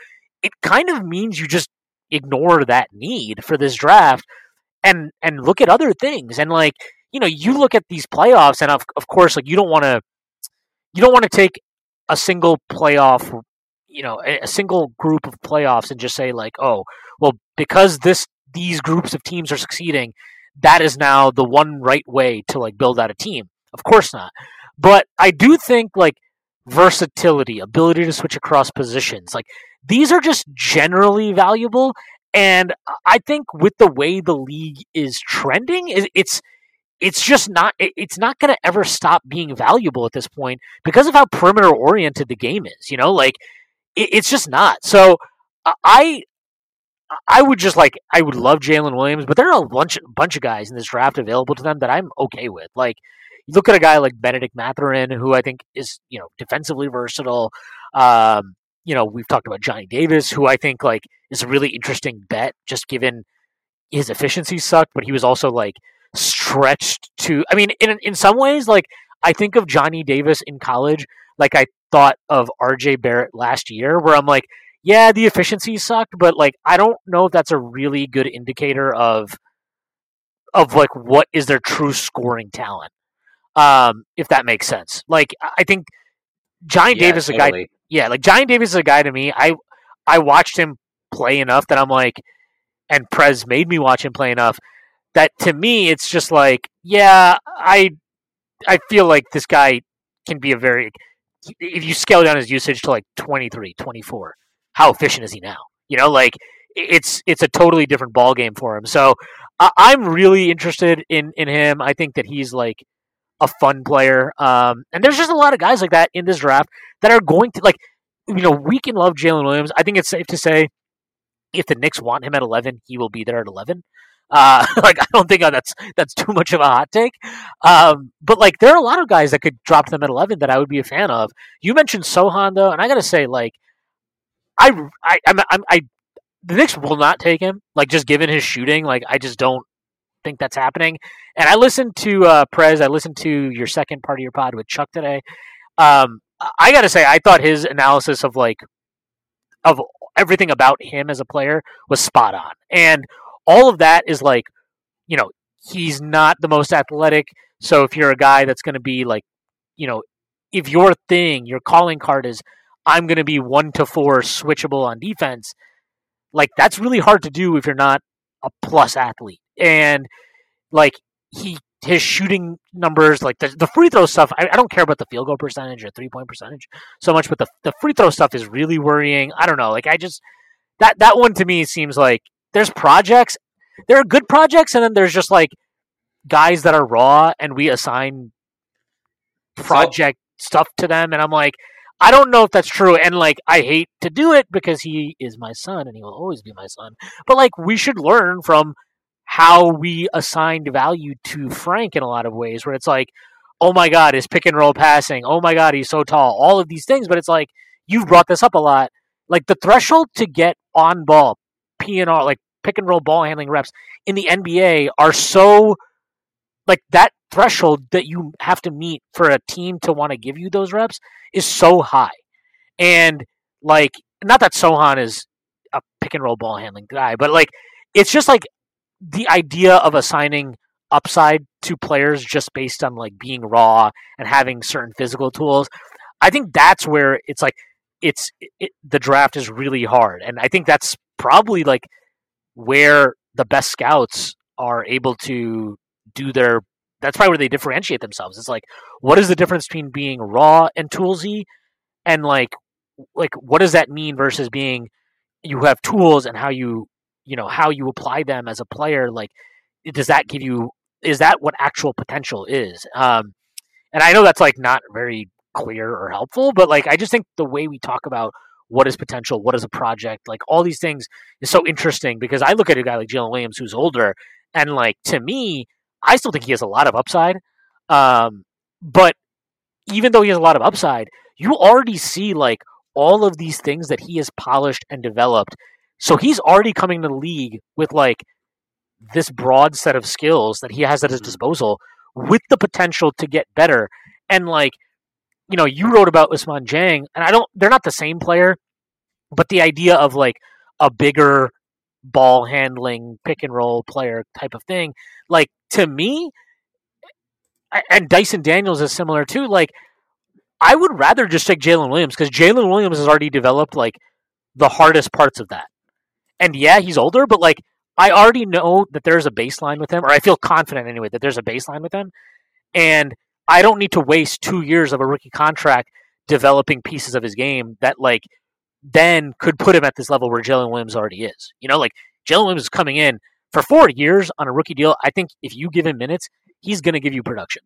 it kind of means you just ignore that need for this draft and and look at other things. And like, you know, you look at these playoffs and of of course like you don't want to you don't want to take a single playoff you know a, single group of playoffs and just say like oh well because this these groups of teams are succeeding that is now the one right way to like build out a team. Of course not. But i do think like versatility ability to switch across positions like these are just generally valuable and i think with the way the league is trending it's it's just not it's not going to ever stop being valuable at this point because of how perimeter oriented the game is you know? Like it, it's just not so i I would just like I would love Jalen Williams, but there are a bunch bunch of guys in this draft available to them that I'm okay with. Like you look at a guy like Benedict Mathurin, who I think is you know defensively versatile. Um, you know, we've talked about Johnny Davis, who I think like is a really interesting bet, just given his efficiency sucked, but he was also like stretched to. I mean, in in some ways, like I think of Johnny Davis in college, like I thought of R.J. Barrett last year, where I'm like, yeah, the efficiency sucked, but like I don't know if that's a really good indicator of of like what is their true scoring talent. Um, if that makes sense. Like I think Johnny Yeah, Davis is a guy yeah, like Johnny Davis is a guy to me. I I watched him play enough that I'm like, and Prez made me watch him play enough that to me it's just like, yeah, I I feel like this guy can be a very if you scale down his usage to like 23, 24, how efficient is he now? You know, like it's it's a totally different ball game for him. So I, I'm really interested in in him. I think that he's like a fun player. Um, and there's just a lot of guys like that in this draft that are going to like, you know, we can love Jalen Williams. I think it's safe to say if the Knicks want him at 11, he will be there at 11. Uh, like I don't think that's that's too much of a hot take. Um, but like there are a lot of guys that could drop them at 11 that I would be a fan of. You mentioned Sochan though, and I gotta say like I I I'm, I'm I the Knicks will not take him. Like just given his shooting, like I just don't think that's happening. And I listened to uh, Prez. I listened to your second part of your pod with Chuck today. Um, I got to say, I thought his analysis of like of everything about him as a player was spot on, and all of that is like, you know, he's not the most athletic. So if you're a guy that's going to be like, you know, if your thing, your calling card is, I'm going to be one to four switchable on defense, like that's really hard to do if you're not a plus athlete. And like he his shooting numbers, like the, the free throw stuff, I, I don't care about the field goal percentage or three point percentage so much, but the the free throw stuff is really worrying. I don't know, like I just that that one to me seems like there's projects, there are good projects, and then there's just like guys that are raw, and we assign project stuff to them, and I'm like. I don't know if that's true, and like I hate to do it because he is my son and he will always be my son. But like we should learn from how we assigned value to Frank in a lot of ways, where it's like, oh my god, his pick and roll passing, oh my god, he's so tall, all of these things. But it's like you've brought this up a lot. Like the threshold to get on ball, P and R, like pick and roll ball handling reps in the NBA are so like that threshold that you have to meet for a team to want to give you those reps is so high. And like not that Sochan is a pick and roll ball handling guy, but like it's just like the idea of assigning upside to players just based on like being raw and having certain physical tools. I think that's where it's like it's it, the draft is really hard, and I think that's probably like where the best scouts are able to do their. That's probably where they differentiate themselves. It's like, what is the difference between being raw and toolsy, and like, like what does that mean versus being you have tools and how you you know how you apply them as a player like does that give you is that what actual potential is um and i know that's like not very clear or helpful but like i just think the way we talk about what is potential what is a project like all these things is so interesting because i look at a guy like jalen williams who's older and like to me i still think he has a lot of upside um but even though he has a lot of upside you already see like all of these things that he has polished and developed so he's already coming to the league with like this broad set of skills that he has at his Mhm. disposal with the potential to get better. And like, you know, you wrote about Ousmane Dieng, and I don't they're not the same player, but the idea of like a bigger ball handling pick and roll player type of thing, like to me, and Dyson Daniels is similar too. Like, I would rather just take Jalen Williams because Jalen Williams has already developed like the hardest parts of that. And yeah, he's older, but like I already know that there's a baseline with him, or I feel confident anyway that there's a baseline with him. And I don't need to waste two years of a rookie contract developing pieces of his game that like then could put him at this level where Jalen Williams already is. You know, like Jalen Williams is coming in for four years on a rookie deal. I think if you give him minutes, he's going to give you production.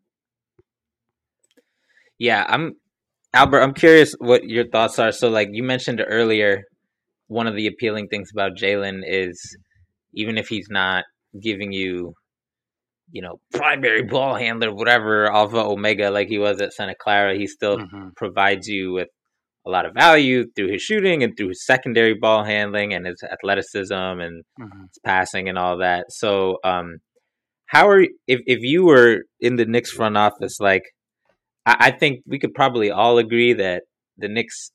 Yeah, I'm Albert. I'm curious what your thoughts are. So, like you mentioned earlier, one of the appealing things about Jalen is even if he's not giving you, you know, primary ball handler, whatever, alpha omega like he was at Santa Clara, he still Mhm. provides you with a lot of value through his shooting and through his secondary ball handling and his athleticism and Mhm. his passing and all that. So, um, how are if if you were in the Knicks front office, like I, I think we could probably all agree that the Knicks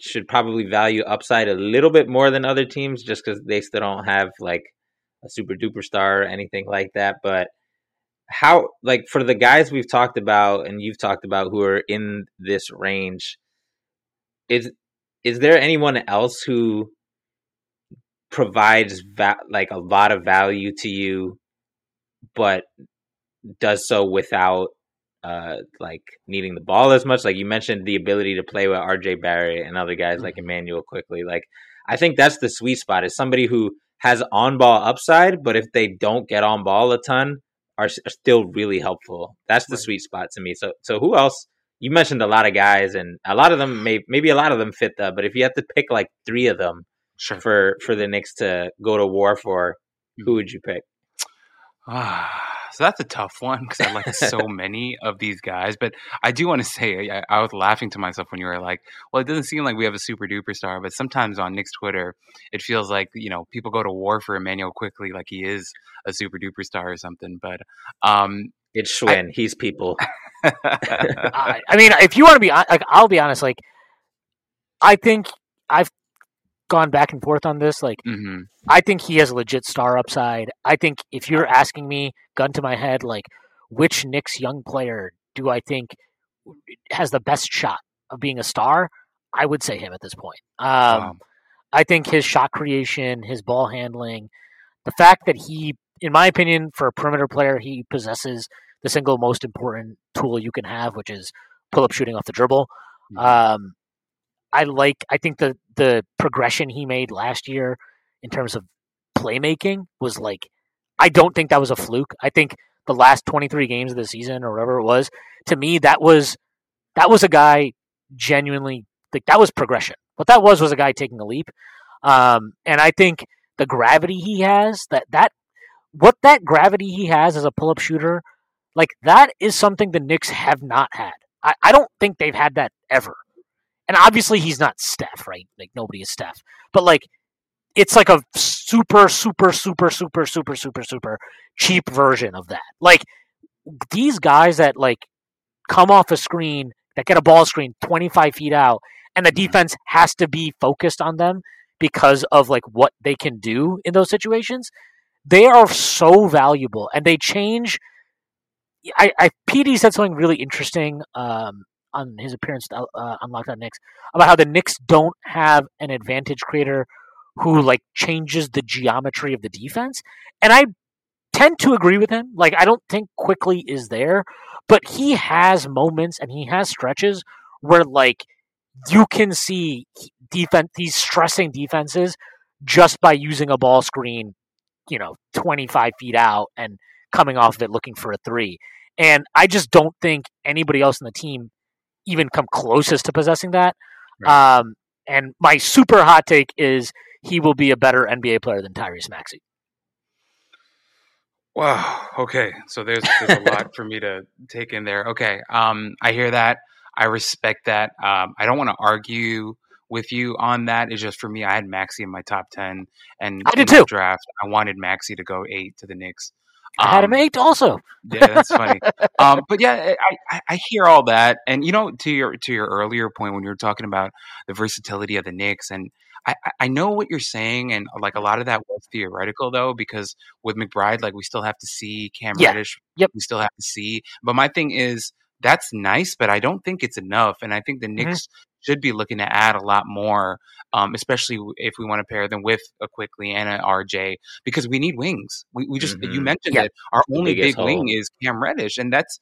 should probably value upside a little bit more than other teams, just because they still don't have like a super duper star or anything like that. But how, like, for the guys we've talked about and you've talked about who are in this range, is is there anyone else who provides va- like a lot of value to you, but does so without uh like needing the ball as much? Like you mentioned, the ability to play with RJ Barrett and other guys like Immanuel Quickley. Like I think that's the sweet spot. Is somebody who has on ball upside, but if they don't get on ball a ton, are, are still really helpful. That's the Right. sweet spot to me. So so who else? You mentioned a lot of guys, and a lot of them may maybe a lot of them fit that. But if you have to pick like three of them Sure. for for the Knicks to go to war for, who hmm. would you pick? Ah, so that's a tough one because I like so many of these guys. But I do want to say, I, I was laughing to myself when you were like, "Well, it doesn't seem like we have a super duper star." But sometimes on Knicks Twitter, it feels like you know people go to war for Immanuel Quickley, like he is a super duper star or something. But um, It's Shwin. He's people. I, I mean, if you want to be like, I'll be honest. Like, I think I've gone back and forth on this. Like, mhm, I think he has a legit star upside. I think if you're asking me, gun to my head, like, which Knicks young player do I think has the best shot of being a star? I would say him at this point. Um, wow. I think his shot creation, his ball handling, the fact that he, in my opinion, for a perimeter player, he possesses the single most important tool you can have, which is pull up shooting off the dribble. Mhm. Um, I like. I think the the progression he made last year in terms of playmaking was like. I don't think that was a fluke. I think the last 23 games of the season or whatever it was, to me that was that was a guy genuinely like that was progression. What that was was a guy taking a leap. Um, and I think the gravity he has that that what that gravity he has as a pull up shooter, like that is something the Knicks have not had. I, I don't think they've had that ever. And obviously he's not Steph, right? Like nobody is Steph. But like it's like a super, super, super, super, super, super, super cheap version of that. Like these guys that like come off a screen that get a ball screen 25 feet out and the Mhm. defense has to be focused on them because of like what they can do in those situations they are so valuable and they change i, I pd said something really interesting um, on his appearance uh, on Locked On Knicks about how the Knicks don't have an advantage creator who like changes the geometry of the defense and i tend to agree with him. Like i don't think Quickley is there but he has moments and he has stretches where like you can see defense he's stressing defenses just by using a ball screen you know 25 feet out and coming off of it looking for a three and i just don't think anybody else in the team even come closest to possessing that Right. um, and my super hot take is he will be a better nba player than tyrese maxey Wow. Okay. So there's there's a lot for me to take in there. Okay. Um, I hear that. I respect that. Um, I don't want to argue with you on that. It's just for me, I had Maxey in my top ten, and I did too. Draft, I wanted Maxey to go eight to the Knicks. I had him Um, eight also Yeah, that's funny. um, but yeah, I, I, I hear all that, and you know, to your to your earlier point when you were talking about the versatility of the Knicks, and I, I- know what you're saying, and like a lot of that was theoretical though, because with McBride, like we still have to see Cam Yeah. Reddish, Yep. we still have to see. But my thing is, that's nice, but I don't think it's enough, and I think the Mhm. Knicks should be looking to add a lot more, um, especially if we want to pair them with a Quickley and an RJ, because we need wings. We, we just you Mhm. mentioned Yeah. it. Our The only big wing is Cam Reddish, and that's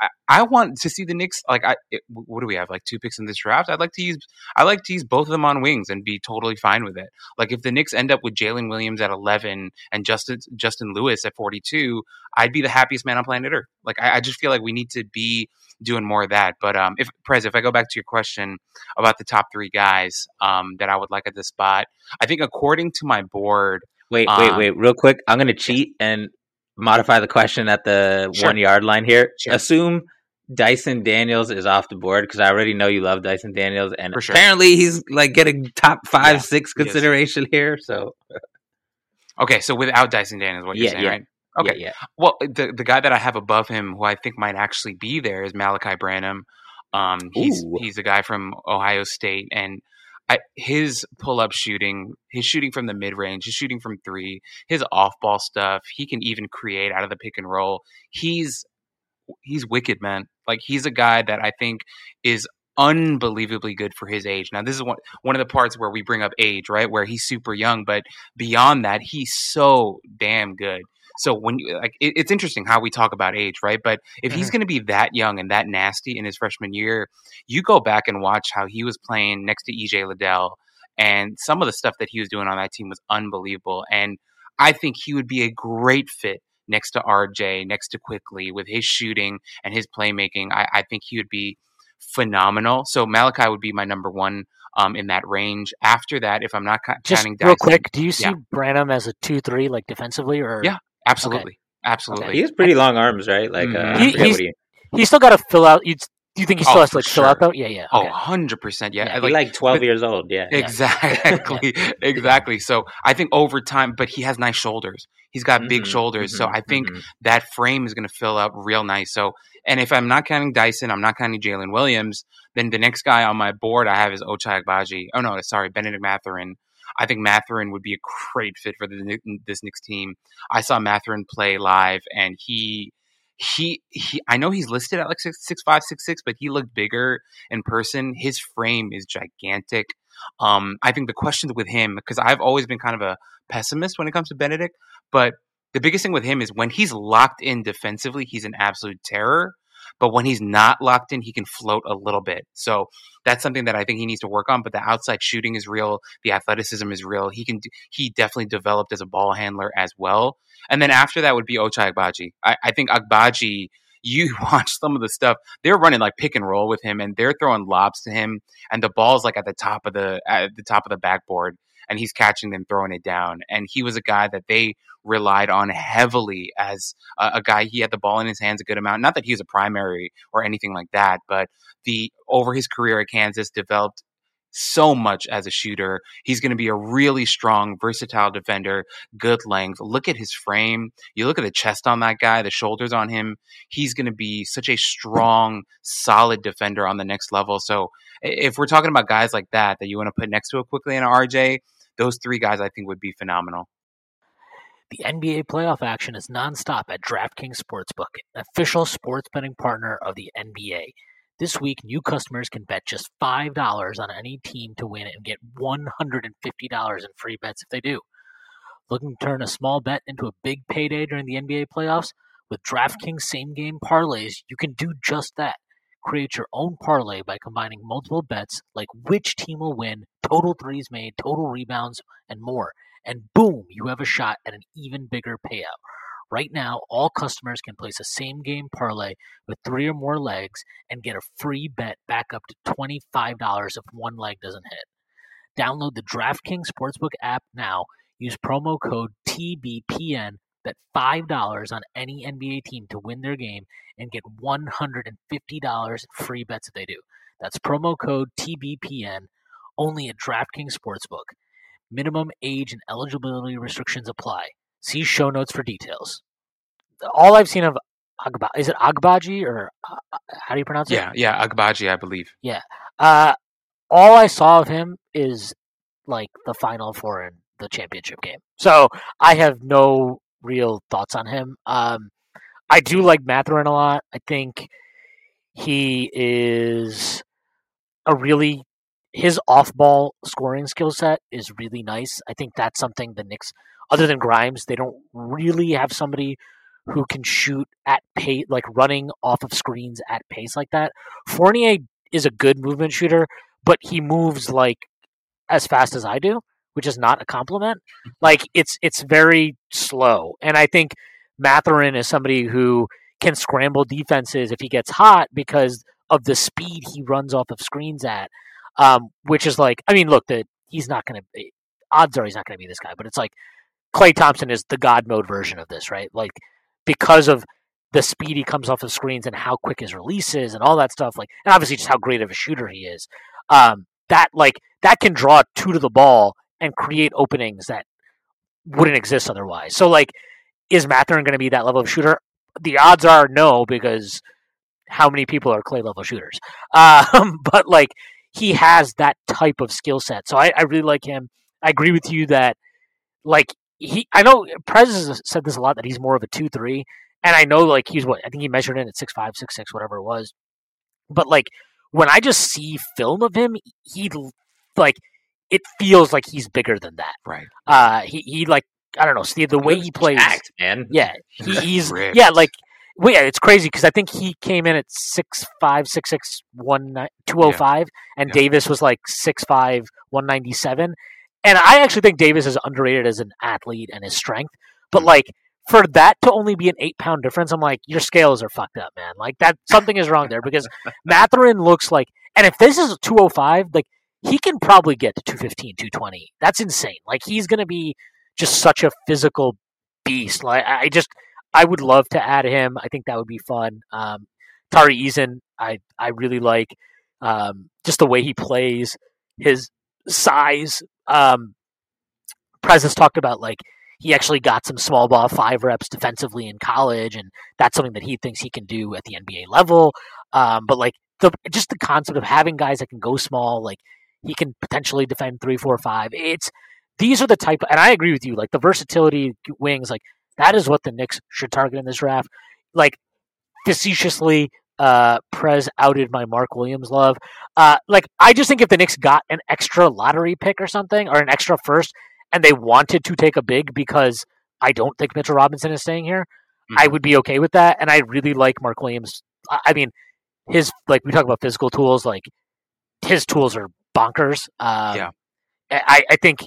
I, I want to see the Knicks. Like, I it, what do we have? Like two picks in this draft. I'd like to use I like to use both of them on wings and be totally fine with it. Like, if the Knicks end up with Jalen Williams at eleven and Justin Justin Lewis at forty two, I'd be the happiest man on planet Earth. Like, I, I just feel like we need to be doing more of that. But um, if Prez, if I go back to your question about the top three guys um, that I would like at this spot, I think according to my board, Wait, wait, Um, wait, real quick. I'm gonna cheat and modify the question at the Sure. one yard line here. Sure. Assume Dyson Daniels is off the board because I already know you love Dyson Daniels, and sure. apparently he's like getting top five, Yeah, six he consideration here. So Okay, so without Dyson Daniels, what you're saying, yeah. right? Okay. yeah, yeah. Well, the the guy that I have above him, who I think might actually be there, is Malachi Branham. Um, he's Ooh. he's a guy from Ohio State, and I, his pull up shooting, his shooting from the mid range, his shooting from three, his off ball stuff, he can even create out of the pick and roll. He's he's wicked, man. Like he's a guy that I think is unbelievably good for his age. Now, this is one one of the parts where we bring up age, right? Where he's super young, but beyond that, he's so damn good. So when you like, it, it's interesting how we talk about age, right? But if he's going to be that young and that nasty in his freshman year, you go back and watch how he was playing next to EJ Liddell, and some of the stuff that he was doing on that team was unbelievable. And I think he would be a great fit next to RJ, next to Quickley with his shooting and his playmaking. I, I think he would be phenomenal. So Malachi would be my number one um, in that range. After that, if I'm not ca- Just counting real Dyson, quick, do you see Yeah. Branham as a two three like defensively or Yeah. Absolutely, absolutely. He has pretty long arms, right? Like uh, Mhm. I he, he's, he... He's still got to fill out. You do you think he still Oh, has to for like fill out though? Yeah, yeah. Oh, 100%. Yeah. Yeah, I he's like, like twelve but- years old. Yeah, Yeah. Exactly. exactly. So I think over time, but he has nice shoulders. He's got big Mhm, shoulders. So mhm, I think mhm. that frame is going to fill out real nice. So, and if I'm not counting Dyson, I'm not counting Jalen Williams, then the next guy on my board I have is Ochai Agbaji. Oh, no, sorry, Benedict Mathurin. I think Mathurin would be a great fit for the, this Knicks team. I saw Mathurin play live, and he. He, he I know he's listed at like six six five six six, but he looked bigger in person. His frame is gigantic. Um, I think the questions with him, because I've always been kind of a pessimist when it comes to Benedict, but the biggest thing with him is when he's locked in defensively, he's an absolute terror. But when he's not locked in, he can float a little bit. So that's something that I think he needs to work on. But the outside shooting is real. The athleticism is real. He can. He definitely developed as a ball handler as well. And then after that would be Ochai Agbaji. I, I think Agbaji. You watch some of the stuff they're running like pick and roll with him, and they're throwing lobs to him, and the ball's like at the top of the at the top of the backboard, and he's catching them, throwing it down. And he was a guy that they relied on heavily as a, a guy. He had the ball in his hands a good amount. Not that he was a primary or anything like that, but the over his career at Kansas developed so much as a shooter. He's going to be a really strong, versatile defender, good length. Look at his frame. You look at the chest on that guy, the shoulders on him. He's going to be such a strong, solid defender on the next level. So if we're talking about guys like that, that you want to put next to a Quickley and a RJ, those three guys I think would be phenomenal. The NBA playoff action is nonstop at DraftKings Sportsbook, official sports betting partner of the NBA. This week, new customers can bet just $5 on any team to win and get $150 in free bets if they do. Looking to turn a small bet into a big payday during the NBA playoffs? With DraftKings same game parlays, you can do just that. Create your own parlay by combining multiple bets like which team will win, total threes made, total rebounds, and more and boom, you have a shot at an even bigger payout. Right now, all customers can place a same game parlay with three or more legs and get a free bet back up to $25 if one leg doesn't hit. Download the DraftKings Sportsbook app now. Use promo code TBPN. Bet $5 on any NBA team to win their game and get $150 in free bets if they do. That's promo code TBPN only at DraftKings Sportsbook. Minimum age and eligibility restrictions apply. See show notes for details. All I've seen of Agba is it Agbaji or uh, how do you pronounce it? Yeah, yeah, Agbaji, I believe. Yeah. Uh, all I saw of him is like the final four in the championship game. So I have no real thoughts on him. Um, I do like Mathurin a lot. I think he is a really his off-ball scoring skill set is really nice. I think that's something the Knicks, other than Grimes, they don't really have somebody who can shoot at pace, like running off of screens at pace like that. Fournier is a good movement shooter, but he moves like as fast as I do, which is not a compliment. Like it's it's very slow, and I think Mathurin is somebody who can scramble defenses if he gets hot because of the speed he runs off of screens at. Um, which is like, I mean, look, that he's not going to. Odds are he's not going to be this guy, but it's like Klay Thompson is the God mode version of this, right? Like because of the speed he comes off of screens and how quick his release is and all that stuff. Like, and obviously just how great of a shooter he is. Um, that like that can draw two to the ball and create openings that wouldn't exist otherwise. So like, is Mathurin going to be that level of shooter? The odds are no because how many people are Klay level shooters? Um, but like he has that type of skill set. So I, I really like him. I agree with you that like he I know Prez has said this a lot that he's more of a two three. And I know like he's what I think he measured in at six five, six six, whatever it was. But like when I just see film of him, he like it feels like he's bigger than that. Right. Uh he, he like I don't know, Steve, the way he plays Jacked, man. Yeah. He, he's Ripped. yeah, like well, yeah, it's crazy because I think he came in at six five, six six, one nine, two oh five, and Yeah. Davis was like six five, one ninety seven. And I actually think Davis is underrated as an athlete and his strength. But Mhm. like for that to only be an eight pound difference, I'm like, your scales are fucked up, man. Like that something is wrong there because Mathurin looks like and if this is two oh five, like he can probably get to 215, 220. That's insane. Like he's gonna be just such a physical beast. Like I just I would love to add him. I think that would be fun. Um, Tari Eason, I I really like um, just the way he plays, his size. Um, has talked about like he actually got some small ball five reps defensively in college, and that's something that he thinks he can do at the NBA level. Um, but like the just the concept of having guys that can go small, like he can potentially defend three, four, five. It's these are the type, and I agree with you. Like the versatility wings, like that is what the Knicks should target in this draft. Like facetiously, uh, Prez outed my Mark Williams love. Uh, like I just think if the Knicks got an extra lottery pick or something, or an extra first, and they wanted to take a big because I don't think Mitchell Robinson is staying here, I would be okay with that. And I really like Mark Williams. I, I mean, his like we talk about physical tools, like his tools are bonkers. Um, Yeah. I, I think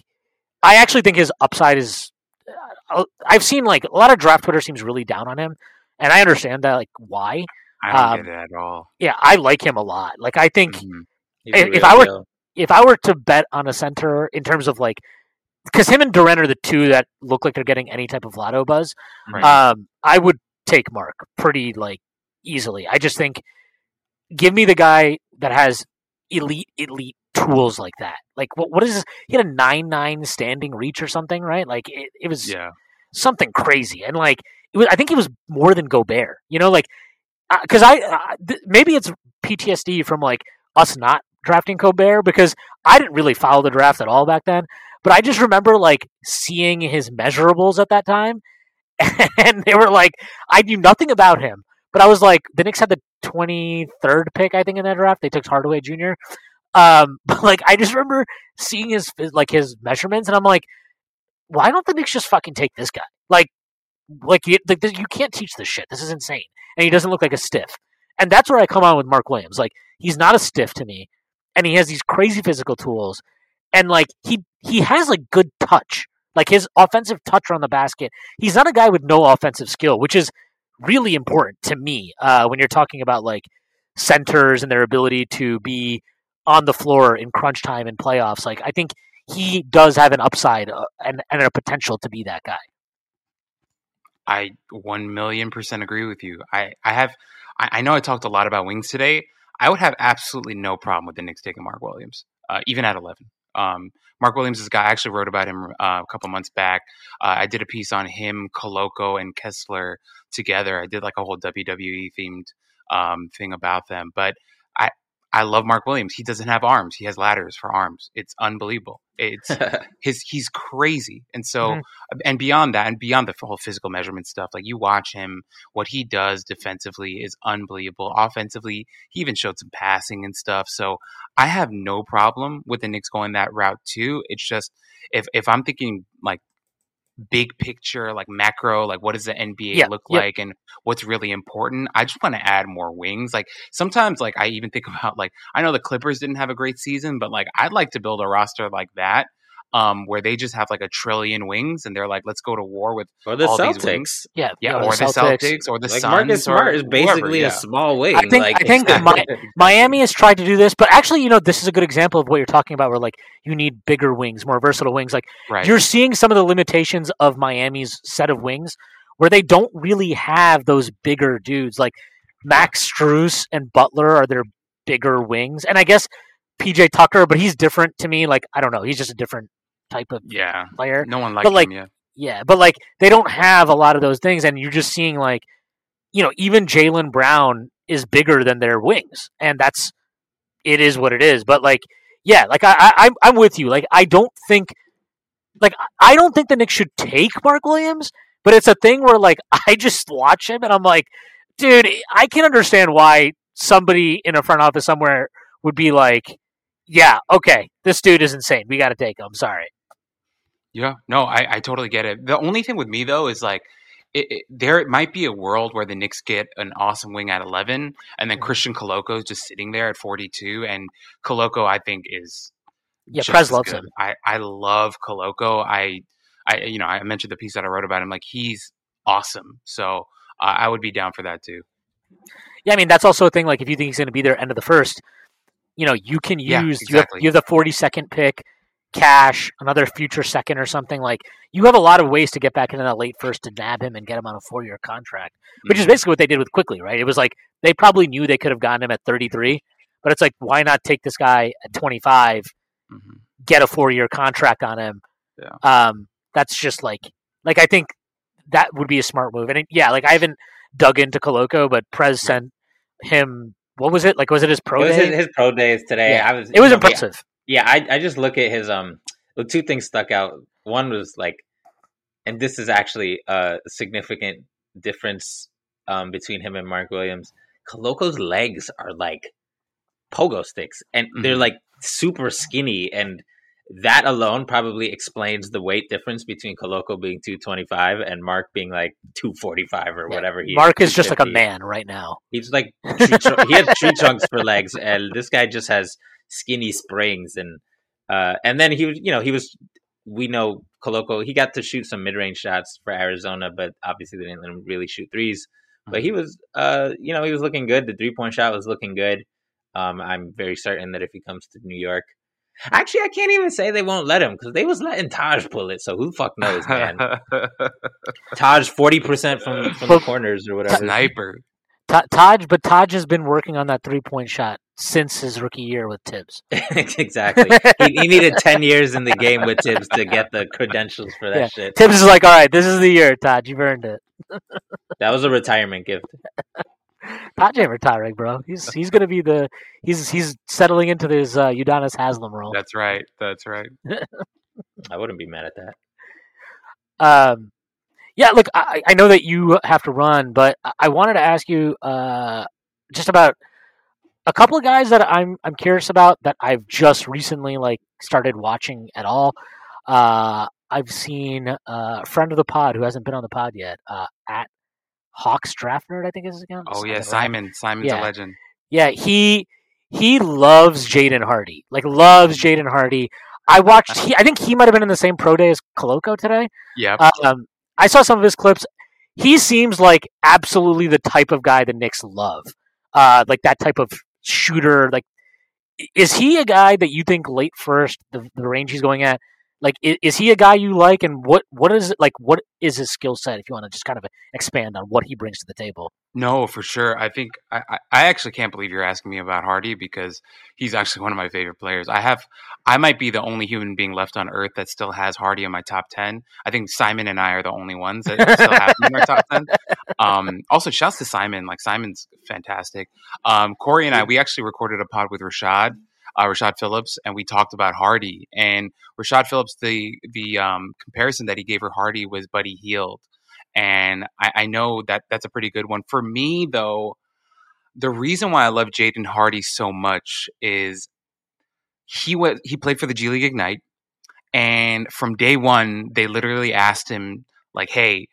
I actually think his upside is. uh, I've seen like a lot of draft Twitter seems really down on him, and I understand that like why. I don't Um, get it at all. Yeah, I like him a lot. Like I think Mhm. A If- if I were- if I were to bet on a center in terms of like, because him and Duren are the two that look like they're getting any type of lotto buzz. Right. Um, I would take Mark pretty like easily. I just think give me the guy that has elite elite tools like that. Like what what is this? He had a nine nine standing reach or something, right? Like it, it was yeah. something crazy, and like it was. I think it was more than Gobert. You know, like because I uh, th- maybe it's PTSD from like us not drafting Gobert because I didn't really follow the draft at all back then. But I just remember like seeing his measurables at that time, and they were like I knew nothing about him, but I was like the Knicks had the twenty third pick I think in that draft. They took Hardaway Jr. Um, but like I just remember seeing his like his measurements, and I'm like, why don't the Knicks just fucking take this guy? Like, like you, like, you can't teach this shit. This is insane, and he doesn't look like a stiff. And that's where I come on with Mark Williams. Like, he's not a stiff to me, and he has these crazy physical tools, and like he he has like good touch, like his offensive touch on the basket. He's not a guy with no offensive skill, which is really important to me uh, when you're talking about like centers and their ability to be on the floor in crunch time and playoffs. Like, I think he does have an upside uh, and, and a potential to be that guy. I one million percent agree with you. I, I have I, I know I talked a lot about wings today. I would have absolutely no problem with the Knicks taking Mark Williams, uh, even at eleven. Um, Mark Williams is a guy I actually wrote about him uh, a couple months back. Uh, I did a piece on him, Koloko, and Kessler together. I did like a whole WWE themed um, thing about them. But I love Mark Williams. He doesn't have arms. He has ladders for arms. It's unbelievable. It's his he's crazy and so Mhm. and beyond that and beyond the whole physical measurement stuff like you watch him what he does defensively is unbelievable offensively he even showed some passing and stuff so i have no problem with the Knicks going that route too it's just if if i'm thinking like big picture like macro like what does the nba Yeah, look yep. like and what's really important i just want to add more wings like sometimes like i even think about like i know the clippers didn't have a great season but like i'd like to build a roster like that um where they just have like a trillion wings and they're like let's go to war with or the all these Celtics. wings. Yeah, yeah you know, or the celtics or the Like Suns Marcus or Smart is whoever, basically yeah. a small wing. I think- like, I think my- Miami has tried to do this, but actually, you know, this is a good example of what you're talking about, where like you need bigger wings, more versatile wings. Like right you're seeing some of the limitations of Miami's set of wings, where they don't really have those bigger dudes like Max Strus and Butler are their bigger wings, and I guess PJ Tucker, but he's different to me. Like I don't know, he's just a different type of Yeah. player. No one liked But, like, him yet. Yeah, but like they don't have a lot of those things, and you're just seeing like, you know, even Jaylen Brown is bigger than their wings, and that's it is what it is. But like, yeah, like I, I I'm I'm with you. Like I don't think, like I don't think the Knicks should take Mark Williams, but it's a thing where like I just watch him and I'm like, dude, I can understand why somebody in a front office somewhere would be like, yeah, okay, this dude is insane. We got to take him. Sorry. Yeah, no, I, I totally get it. The only thing with me though is like, it, it, there might be a world where the Knicks get an awesome wing at eleven, and then Mhm. Christian Koloko is just sitting there at forty-two, and Koloko I think is Yeah, Prez loves good. him. I I love Koloko. I I you know I mentioned the piece that I wrote about him. Like he's awesome. So uh, I would be down for that too. Yeah, I mean that's also a thing. Like if you think he's going to be there end of the first, you know, you can use Yeah, you have you have the forty second pick, cash, another future second or something. Like you have a lot of ways to get back into that late first to nab him and get him on a four year contract, which is Mhm. basically what they did with Quickley, right? It was like they probably knew they could have gotten him at thirty three, but it's like why not take this guy at twenty five, Mhm. get a four year contract on him? Yeah. Um, that's just like like I think that would be a smart move. And it, yeah, like I haven't dug into Koloko, but Prez sent him. What was it like? Was it his pro it was day? his, his pro days today. Yeah. I was. it was you know, yeah, impressive. Yeah, I I just look at his um. Well, two things stuck out. One was like, and this is actually a significant difference um between him and Mark Williams. Koloko's legs are like pogo sticks, and they're Mhm. like super skinny, and that alone probably explains the weight difference between Koloko being two twenty five and Mark being like two forty five or Yeah. whatever he. Mark is just like a man right now. He's like tree trunk- he has tree trunks for legs, and this guy just has skinny springs. And uh, and then he was, you know, he was. We know Koloko. He got to shoot some mid range shots for Arizona, but obviously they didn't let him really shoot threes. But he was, uh, you know, he was looking good. The three point shot was looking good. Um, I'm very certain that if he comes to New York, actually, I can't even say they won't let him because they was letting Taj pull it. So who the fuck knows, man? Taj forty percent from from the corners or whatever. Sniper. Ta- Taj, but Taj has been working on that three point shot since his rookie year with Tibbs. exactly. He, he needed 10 years in the game with Tibbs to get the credentials for that Yeah. shit. Tibbs is like, all right, this is the year, Todd. You've earned it. That was a retirement gift. Taj ain't retiring, bro. He's he's gonna be the he's he's settling into this uh, Udonis Haslem role. That's right. That's right. I wouldn't be mad at that. Um, yeah, look, I, I know that you have to run, but I- I wanted to ask you uh, just about a couple of guys that I'm I'm curious about that I've just recently like started watching at all. Uh, I've seen uh, a friend of the pod who hasn't been on the pod yet uh, at Hawks Draft Nerd, I think is his account. Oh yeah, right? Simon. Simon's Yeah. a legend. Yeah, he he loves Jaden Hardy. Like loves Jaden Hardy. I watched. He, I think he might have been in the same pro day as Koloko today. Yeah. Um, I saw some of his clips. He seems like absolutely the type of guy the Knicks love. Uh, like that type of shooter. Like, is he a guy that you think late first, the, the range he's going at? Like, is, is he a guy you like? And what what is it like? What is his skill set? If you want to just kind of expand on what he brings to the table. No, for sure. I think I, I, I actually can't believe you're asking me about Hardy because he's actually one of my favorite players. I have I might be the only human being left on earth that still has Hardy in my top ten. I think Simon and I are the only ones that still have him in our top ten. Um, also, shouts to Simon. Like Simon's fantastic. Um, Corey and I we actually recorded a pod with Rashad. Uh, Rashad Phillips, and we talked about Hardy. And Rashad Phillips, the the um, comparison that he gave for Hardy was Buddy Hield and I, I know that that's a pretty good one. For me, though, the reason why I love Jaden Hardy so much is he was he played for the G League Ignite, and from day one, they literally asked him like, "Hey,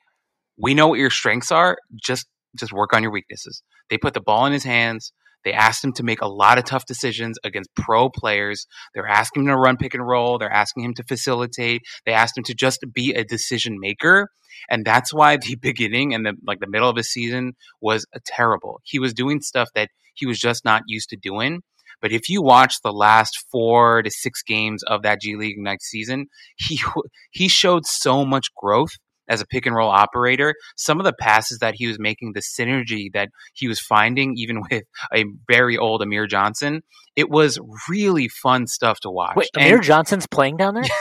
we know what your strengths are. Just just work on your weaknesses." They put the ball in his hands. They asked him to make a lot of tough decisions against pro players. They're asking him to run pick and roll. They're asking him to facilitate. They asked him to just be a decision maker and that's why the beginning and the like the middle of his season was terrible. He was doing stuff that he was just not used to doing. But if you watch the last four to six games of that G League Ignite season, he he showed so much growth as a pick and roll operator, some of the passes that he was making, the synergy that he was finding, even with a very old Amir Johnson, it was really fun stuff to watch. Wait, And- Amir Johnson's playing down there?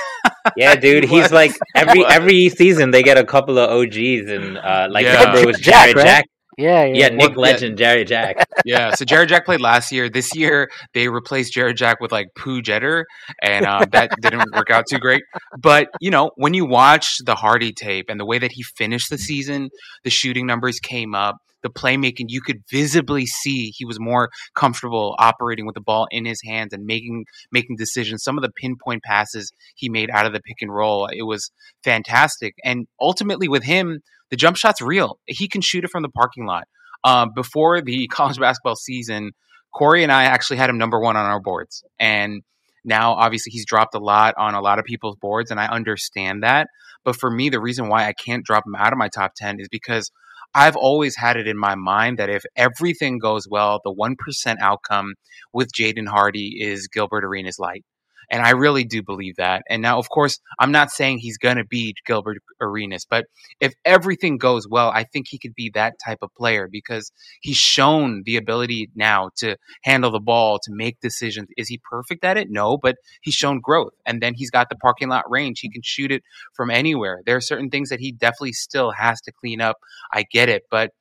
Yeah, dude, he's was. like every every season they get a couple of OGs, and uh, like Yeah. remember it was Jack, Jarrett right? Jack. Yeah, yeah. Yeah, Nick Well, yeah. Legend, Jarrett Jack. yeah, so Jarrett Jack played last year. This year they replaced Jarrett Jack with like Pooh Jeter, and uh, that didn't work out too great. But you know, when you watch the Hardy tape and the way that he finished the season, the shooting numbers came up. The playmaking, you could visibly see he was more comfortable operating with the ball in his hands and making making decisions. Some of the pinpoint passes he made out of the pick and roll, it was fantastic. And ultimately, with him, the jump shot's real. He can shoot it from the parking lot. Um, before the college basketball season, Corey and I actually had him number one on our boards. And now, obviously, he's dropped a lot on a lot of people's boards, and I understand that. But for me, the reason why I can't drop him out of my top 10 is because I've always had it in my mind that if everything goes well, the 1% outcome with Jaden Hardy is Gilbert Arenas light. And I really do believe that. And now, of course, I'm not saying he's going to beat Gilbert Arenas, but if everything goes well, I think he could be that type of player because he's shown the ability now to handle the ball, to make decisions. Is he perfect at it? No, but he's shown growth. And then he's got the parking lot range. He can shoot it from anywhere. There are certain things that he definitely still has to clean up. I get it. But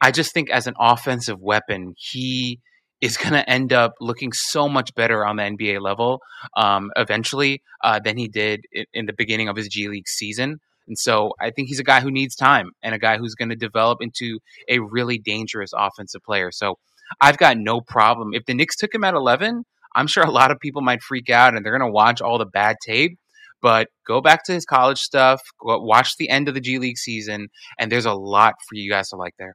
I just think as an offensive weapon, he is going to end up looking so much better on the NBA level um, eventually uh, than he did in, in the beginning of his G League season. And so I think he's a guy who needs time and a guy who's going to develop into a really dangerous offensive player. So I've got no problem. If the Knicks took him at 11, I'm sure a lot of people might freak out and they're going to watch all the bad tape. But go back to his college stuff, watch the end of the G League season, and there's a lot for you guys to like there.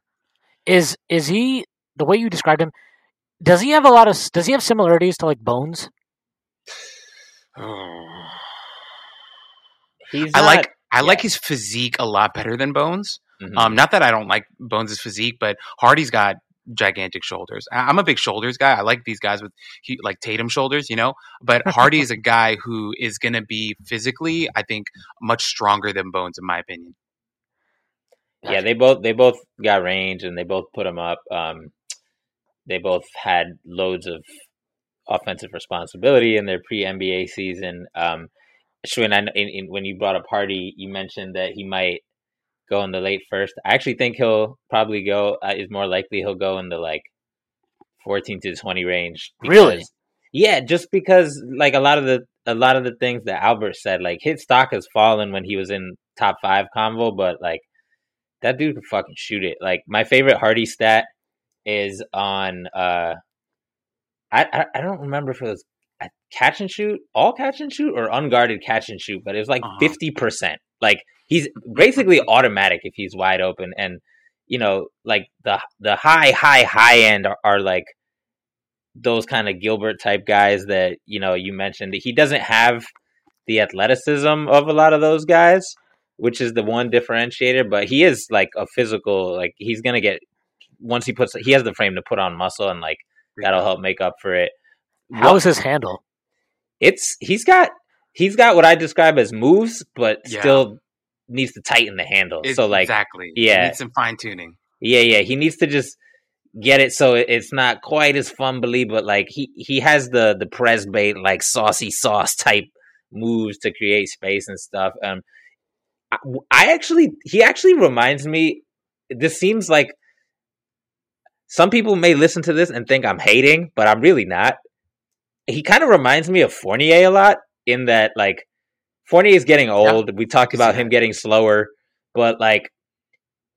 Is is he the way you described him? Does he have a lot of? Does he have similarities to like Bones? He's I not- like I like his physique a lot better than Bones. Mhm. Um, not that I don't like Bones' physique, but Hardy's got gigantic shoulders. I- I'm a big shoulders guy. I like these guys with hu- like Tatum shoulders, you know. But Hardy is a guy who is going to be physically, I think, much stronger than Bones, in my opinion. yeah, they both they both got range and they both put him up. Um, they both had loads of offensive responsibility in their pre NBA season. Um, Shwin, I, in, in, when you brought up Hardy, you mentioned that he might go in the late first. I actually think he'll probably go. Uh, is more likely he'll go in the like fourteen to twenty range. Really? Yeah, just because like a lot of the a lot of the things that Albert said, like his stock has fallen when he was in top five convo, but like that dude could fucking shoot it. Like my favorite Hardy stat is on uh I I, don't remember if it was catch and shoot, all catch and shoot or unguarded catch and shoot, but it was like Uh-huh. 50 percent. Like he's basically automatic if he's wide open and you know, like the the high, high, high end are, are like those kind of Gilbert type guys that you know you mentioned. He doesn't have the athleticism of a lot of those guys, which is the one differentiator. But he is like a physical. Like he's gonna get once he puts he has the frame to put on muscle, and like that'll help make up for it. How What- is his handle? it's he's got he's got what I describe as moves, but Yeah. still needs to tighten the handle. It- so like exactly, yeah. It needs some fine tuning. Yeah, yeah. He needs to just get it so it's not quite as fumbly, but like he he has the the press bait like saucy sauce type moves to create space and stuff. Um, I, I actually he actually reminds me. This seems like some people may listen to this and think I'm hating, but I'm really not. He kind of reminds me of Fournier a lot in that like Fournier is getting old. We talked about him getting slower, but like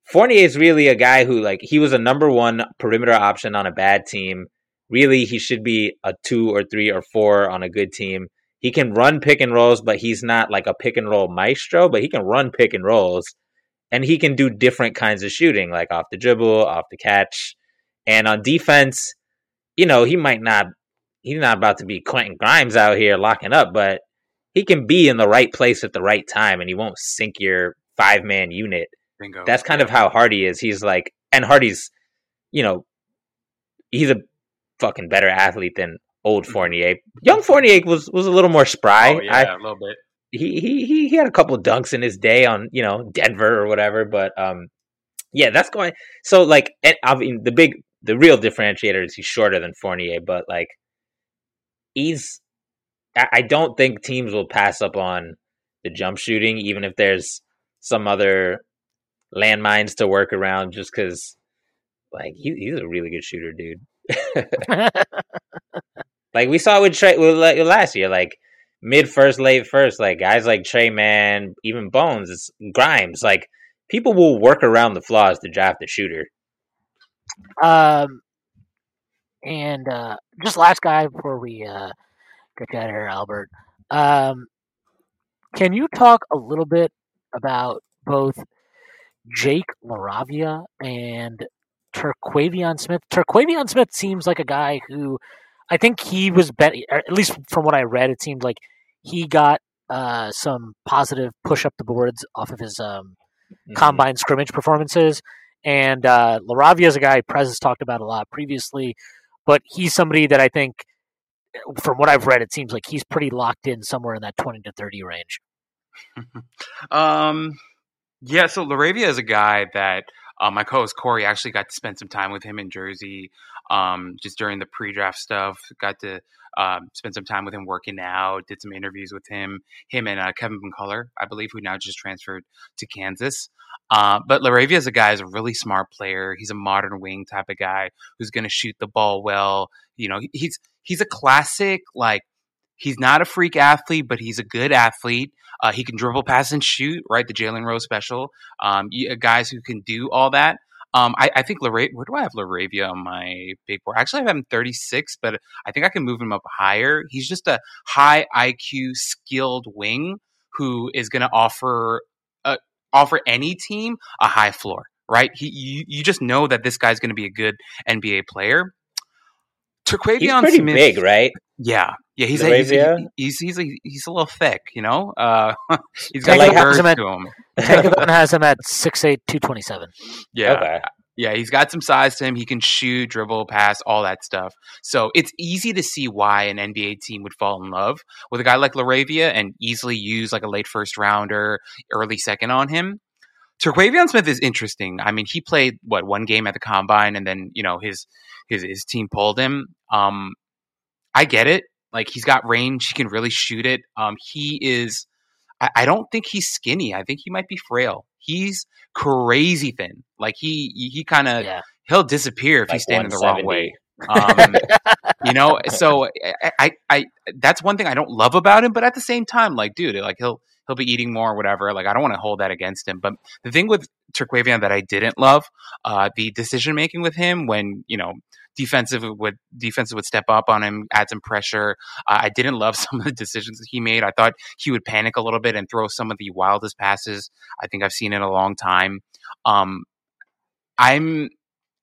Fournier is really a guy who like he was a number one perimeter option on a bad team. Really, he should be a two or three or four on a good team. He can run pick and rolls, but he's not like a pick and roll maestro, but he can run pick and rolls and he can do different kinds of shooting, like off the dribble, off the catch. And on defense, you know, he might not he's not about to be Quentin Grimes out here locking up, but he can be in the right place at the right time and he won't sink your five man unit. Bingo. That's kind of how Hardy is. He's like, and Hardy's, you know, he's a fucking better athlete than old Fournier. Young Fournier was was a little more spry. Oh, yeah, I a little bit. he he he he had a couple dunks in his day on you know Denver or whatever, but um, yeah, that's going. So like, and, I mean, the big, the real differentiator is he's shorter than Fournier, but like, he's. I, don't think teams will pass up on the jump shooting, even if there's some other landmines to work around, just because, like, he, he's a really good shooter, dude. like we saw with Tre with, like, last year, like mid first, late first, like guys like Tre Mann, even Bones, it's Grimes, like people will work around the flaws to draft the shooter. Um, and uh, just last guy before we uh, get out of here, Albert. Um, can you talk a little bit about both Jake LaRavia and Terquavion Smith? Terquavion Smith seems like a guy who I think he was better, at least from what I read, it seemed like he got uh, some positive push up the boards off of his um, mm-hmm. combine scrimmage performances. And uh, LaRavia is a guy Prez has talked about a lot previously, but he's somebody that I think, from what I've read, it seems like he's pretty locked in somewhere in that 20 to 30 range. um, yeah, so LaRavia is a guy that uh, my co-host Corey actually got to spend some time with him in Jersey, um, just during the pre-draft stuff. Got to um, spend some time with him working out. Did some interviews with him, him and uh, Kevin McCullar, I believe, who now just transferred to Kansas. Uh, but LaRavia is a guy is a really smart player. He's a modern wing type of guy who's going to shoot the ball well. You know, he's he's a classic like he's not a freak athlete, but he's a good athlete. Uh, he can dribble, pass, and shoot. Right, the Jalen Rose special. Um, uh, guys who can do all that. Um, I, I, think LaRavia, where do I have LaRavia on my big board? Actually, I have him 36, but I think I can move him up higher. He's just a high IQ, skilled wing who is going to offer uh, offer any team a high floor. Right? He, you, you just know that this guy's going to be a good NBA player. Terquavion he's pretty Smith, big, right? Yeah, yeah. He's a, he's, he's, he's a, he's a little thick, you know. Uh, he's got like has him at, to him. has him at 6'8", 227. Yeah, okay. yeah. He's got some size to him. He can shoot, dribble, pass, all that stuff. So it's easy to see why an NBA team would fall in love with a guy like LaRavia and easily use like a late first rounder, early second on him. Terquavion Smith is interesting. I mean, he played what one game at the combine, and then you know his his his team pulled him. Um, I get it. Like he's got range. He can really shoot it. Um, he is. I, I don't think he's skinny. I think he might be frail. He's crazy thin. Like he he kind of yeah. he'll disappear if like he's standing the wrong way. Um, you know, so I, I, I, that's one thing I don't love about him, but at the same time, like, dude, like he'll, he'll be eating more or whatever. Like, I don't want to hold that against him. But the thing with Terquavion that I didn't love, uh, the decision making with him when, you know, defensive would defensive would step up on him, add some pressure. Uh, I didn't love some of the decisions that he made. I thought he would panic a little bit and throw some of the wildest passes I think I've seen in a long time. Um, I'm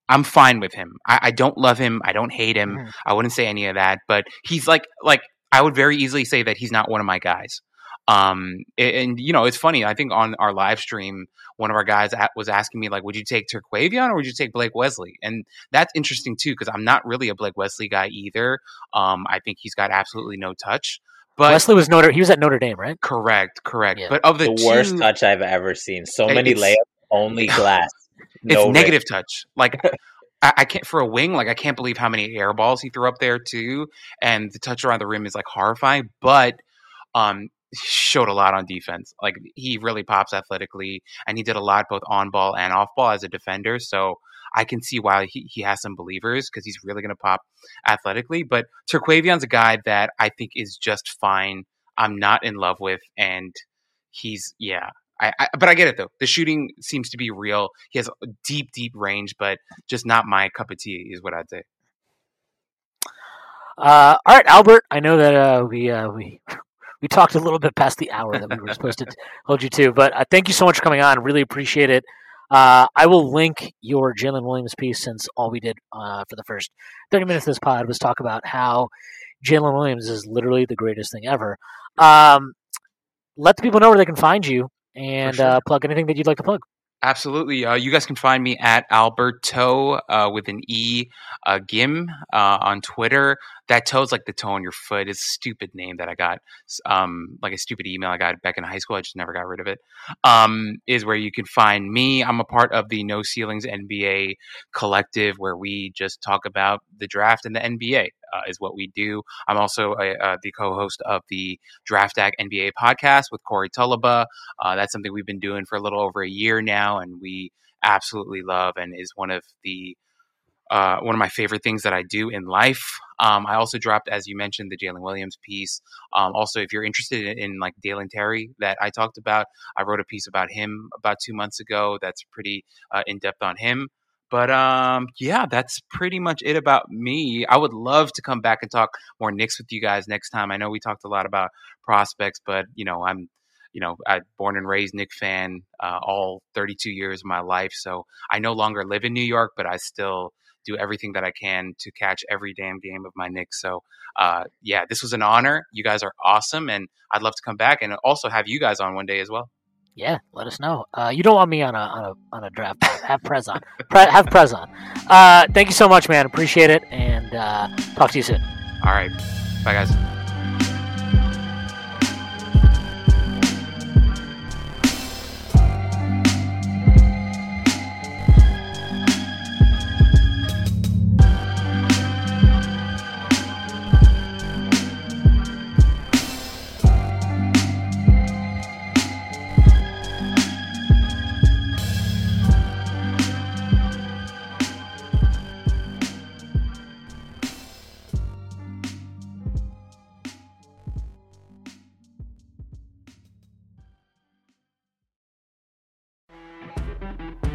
I'm fine with him. I, I, don't love him. I don't hate him. Mm. I wouldn't say any of that. But he's like like I would very easily say that he's not one of my guys. Um, and, and, you know, it's funny. I think on our live stream, one of our guys was asking me like, "Would you take Terquavion or would you take Blake Wesley?" And that's interesting too because I'm not really a Blake Wesley guy either. Um, I think he's got absolutely no touch. But Wesley was Notre. He was at Notre Dame, right? Correct, correct. Yeah. But of the, the two, worst touch I've ever seen. So many layups, only glass. No it's negative touch. Like I, I, can't for a wing. Like I can't believe how many air balls he threw up there too, and the touch around the rim is like horrifying. But um, showed a lot on defense. Like he really pops athletically, and he did a lot both on ball and off ball as a defender. So I can see why he, he has some believers because he's really going to pop athletically. But Terquavion's a guy that I think is just fine. I'm not in love with, and he's yeah. I, I, but I get it though. The shooting seems to be real. He has deep, deep range, but just not my cup of tea, is what I'd say. Uh, all right, Albert. I know that uh, we uh, we we talked a little bit past the hour that we were supposed to hold you to. But uh, thank you so much for coming on. Really appreciate it. Uh, I will link your Jalen Williams piece since all we did uh, for the first 30 minutes of this pod was talk about how Jalen Williams is literally the greatest thing ever. Um, let the people know where they can find you and sure. uh, plug anything that you'd like to plug. Absolutely. Uh, you guys can find me at Alberto uh, with an E, uh, Ghim uh, on Twitter. That toe's like the toe on your foot. It's a stupid name that I got, um, like a stupid email I got back in high school. I just never got rid of it. Um, is where you can find me. I'm a part of the No Ceilings NBA collective where we just talk about the draft and the NBA. Uh, is what we do. I'm also a, uh, the co-host of the Draft Act NBA podcast with Corey Tulaba. Uh, that's something we've been doing for a little over a year now, and we absolutely love and is one of the uh, one of my favorite things that I do in life. Um, I also dropped, as you mentioned, the Jalen Williams piece. Um, also, if you're interested in, in, like Dalen Terry that I talked about, I wrote a piece about him about two months ago. That's pretty uh, in depth on him. But um, yeah, that's pretty much it about me. I would love to come back and talk more Knicks with you guys next time. I know we talked a lot about prospects, but you know, I'm you know, I born and raised Knick fan uh, all 32 years of my life. So I no longer live in New York, but I still do everything that I can to catch every damn game of my Knicks. So uh, yeah, this was an honor. You guys are awesome, and I'd love to come back and also have you guys on one day as well. Yeah, let us know. Uh, you don't want me on a on a on a draft. have Prez on. Pre- have Prez on. Uh, thank you so much, man. Appreciate it, and uh, talk to you soon. All right, bye, guys.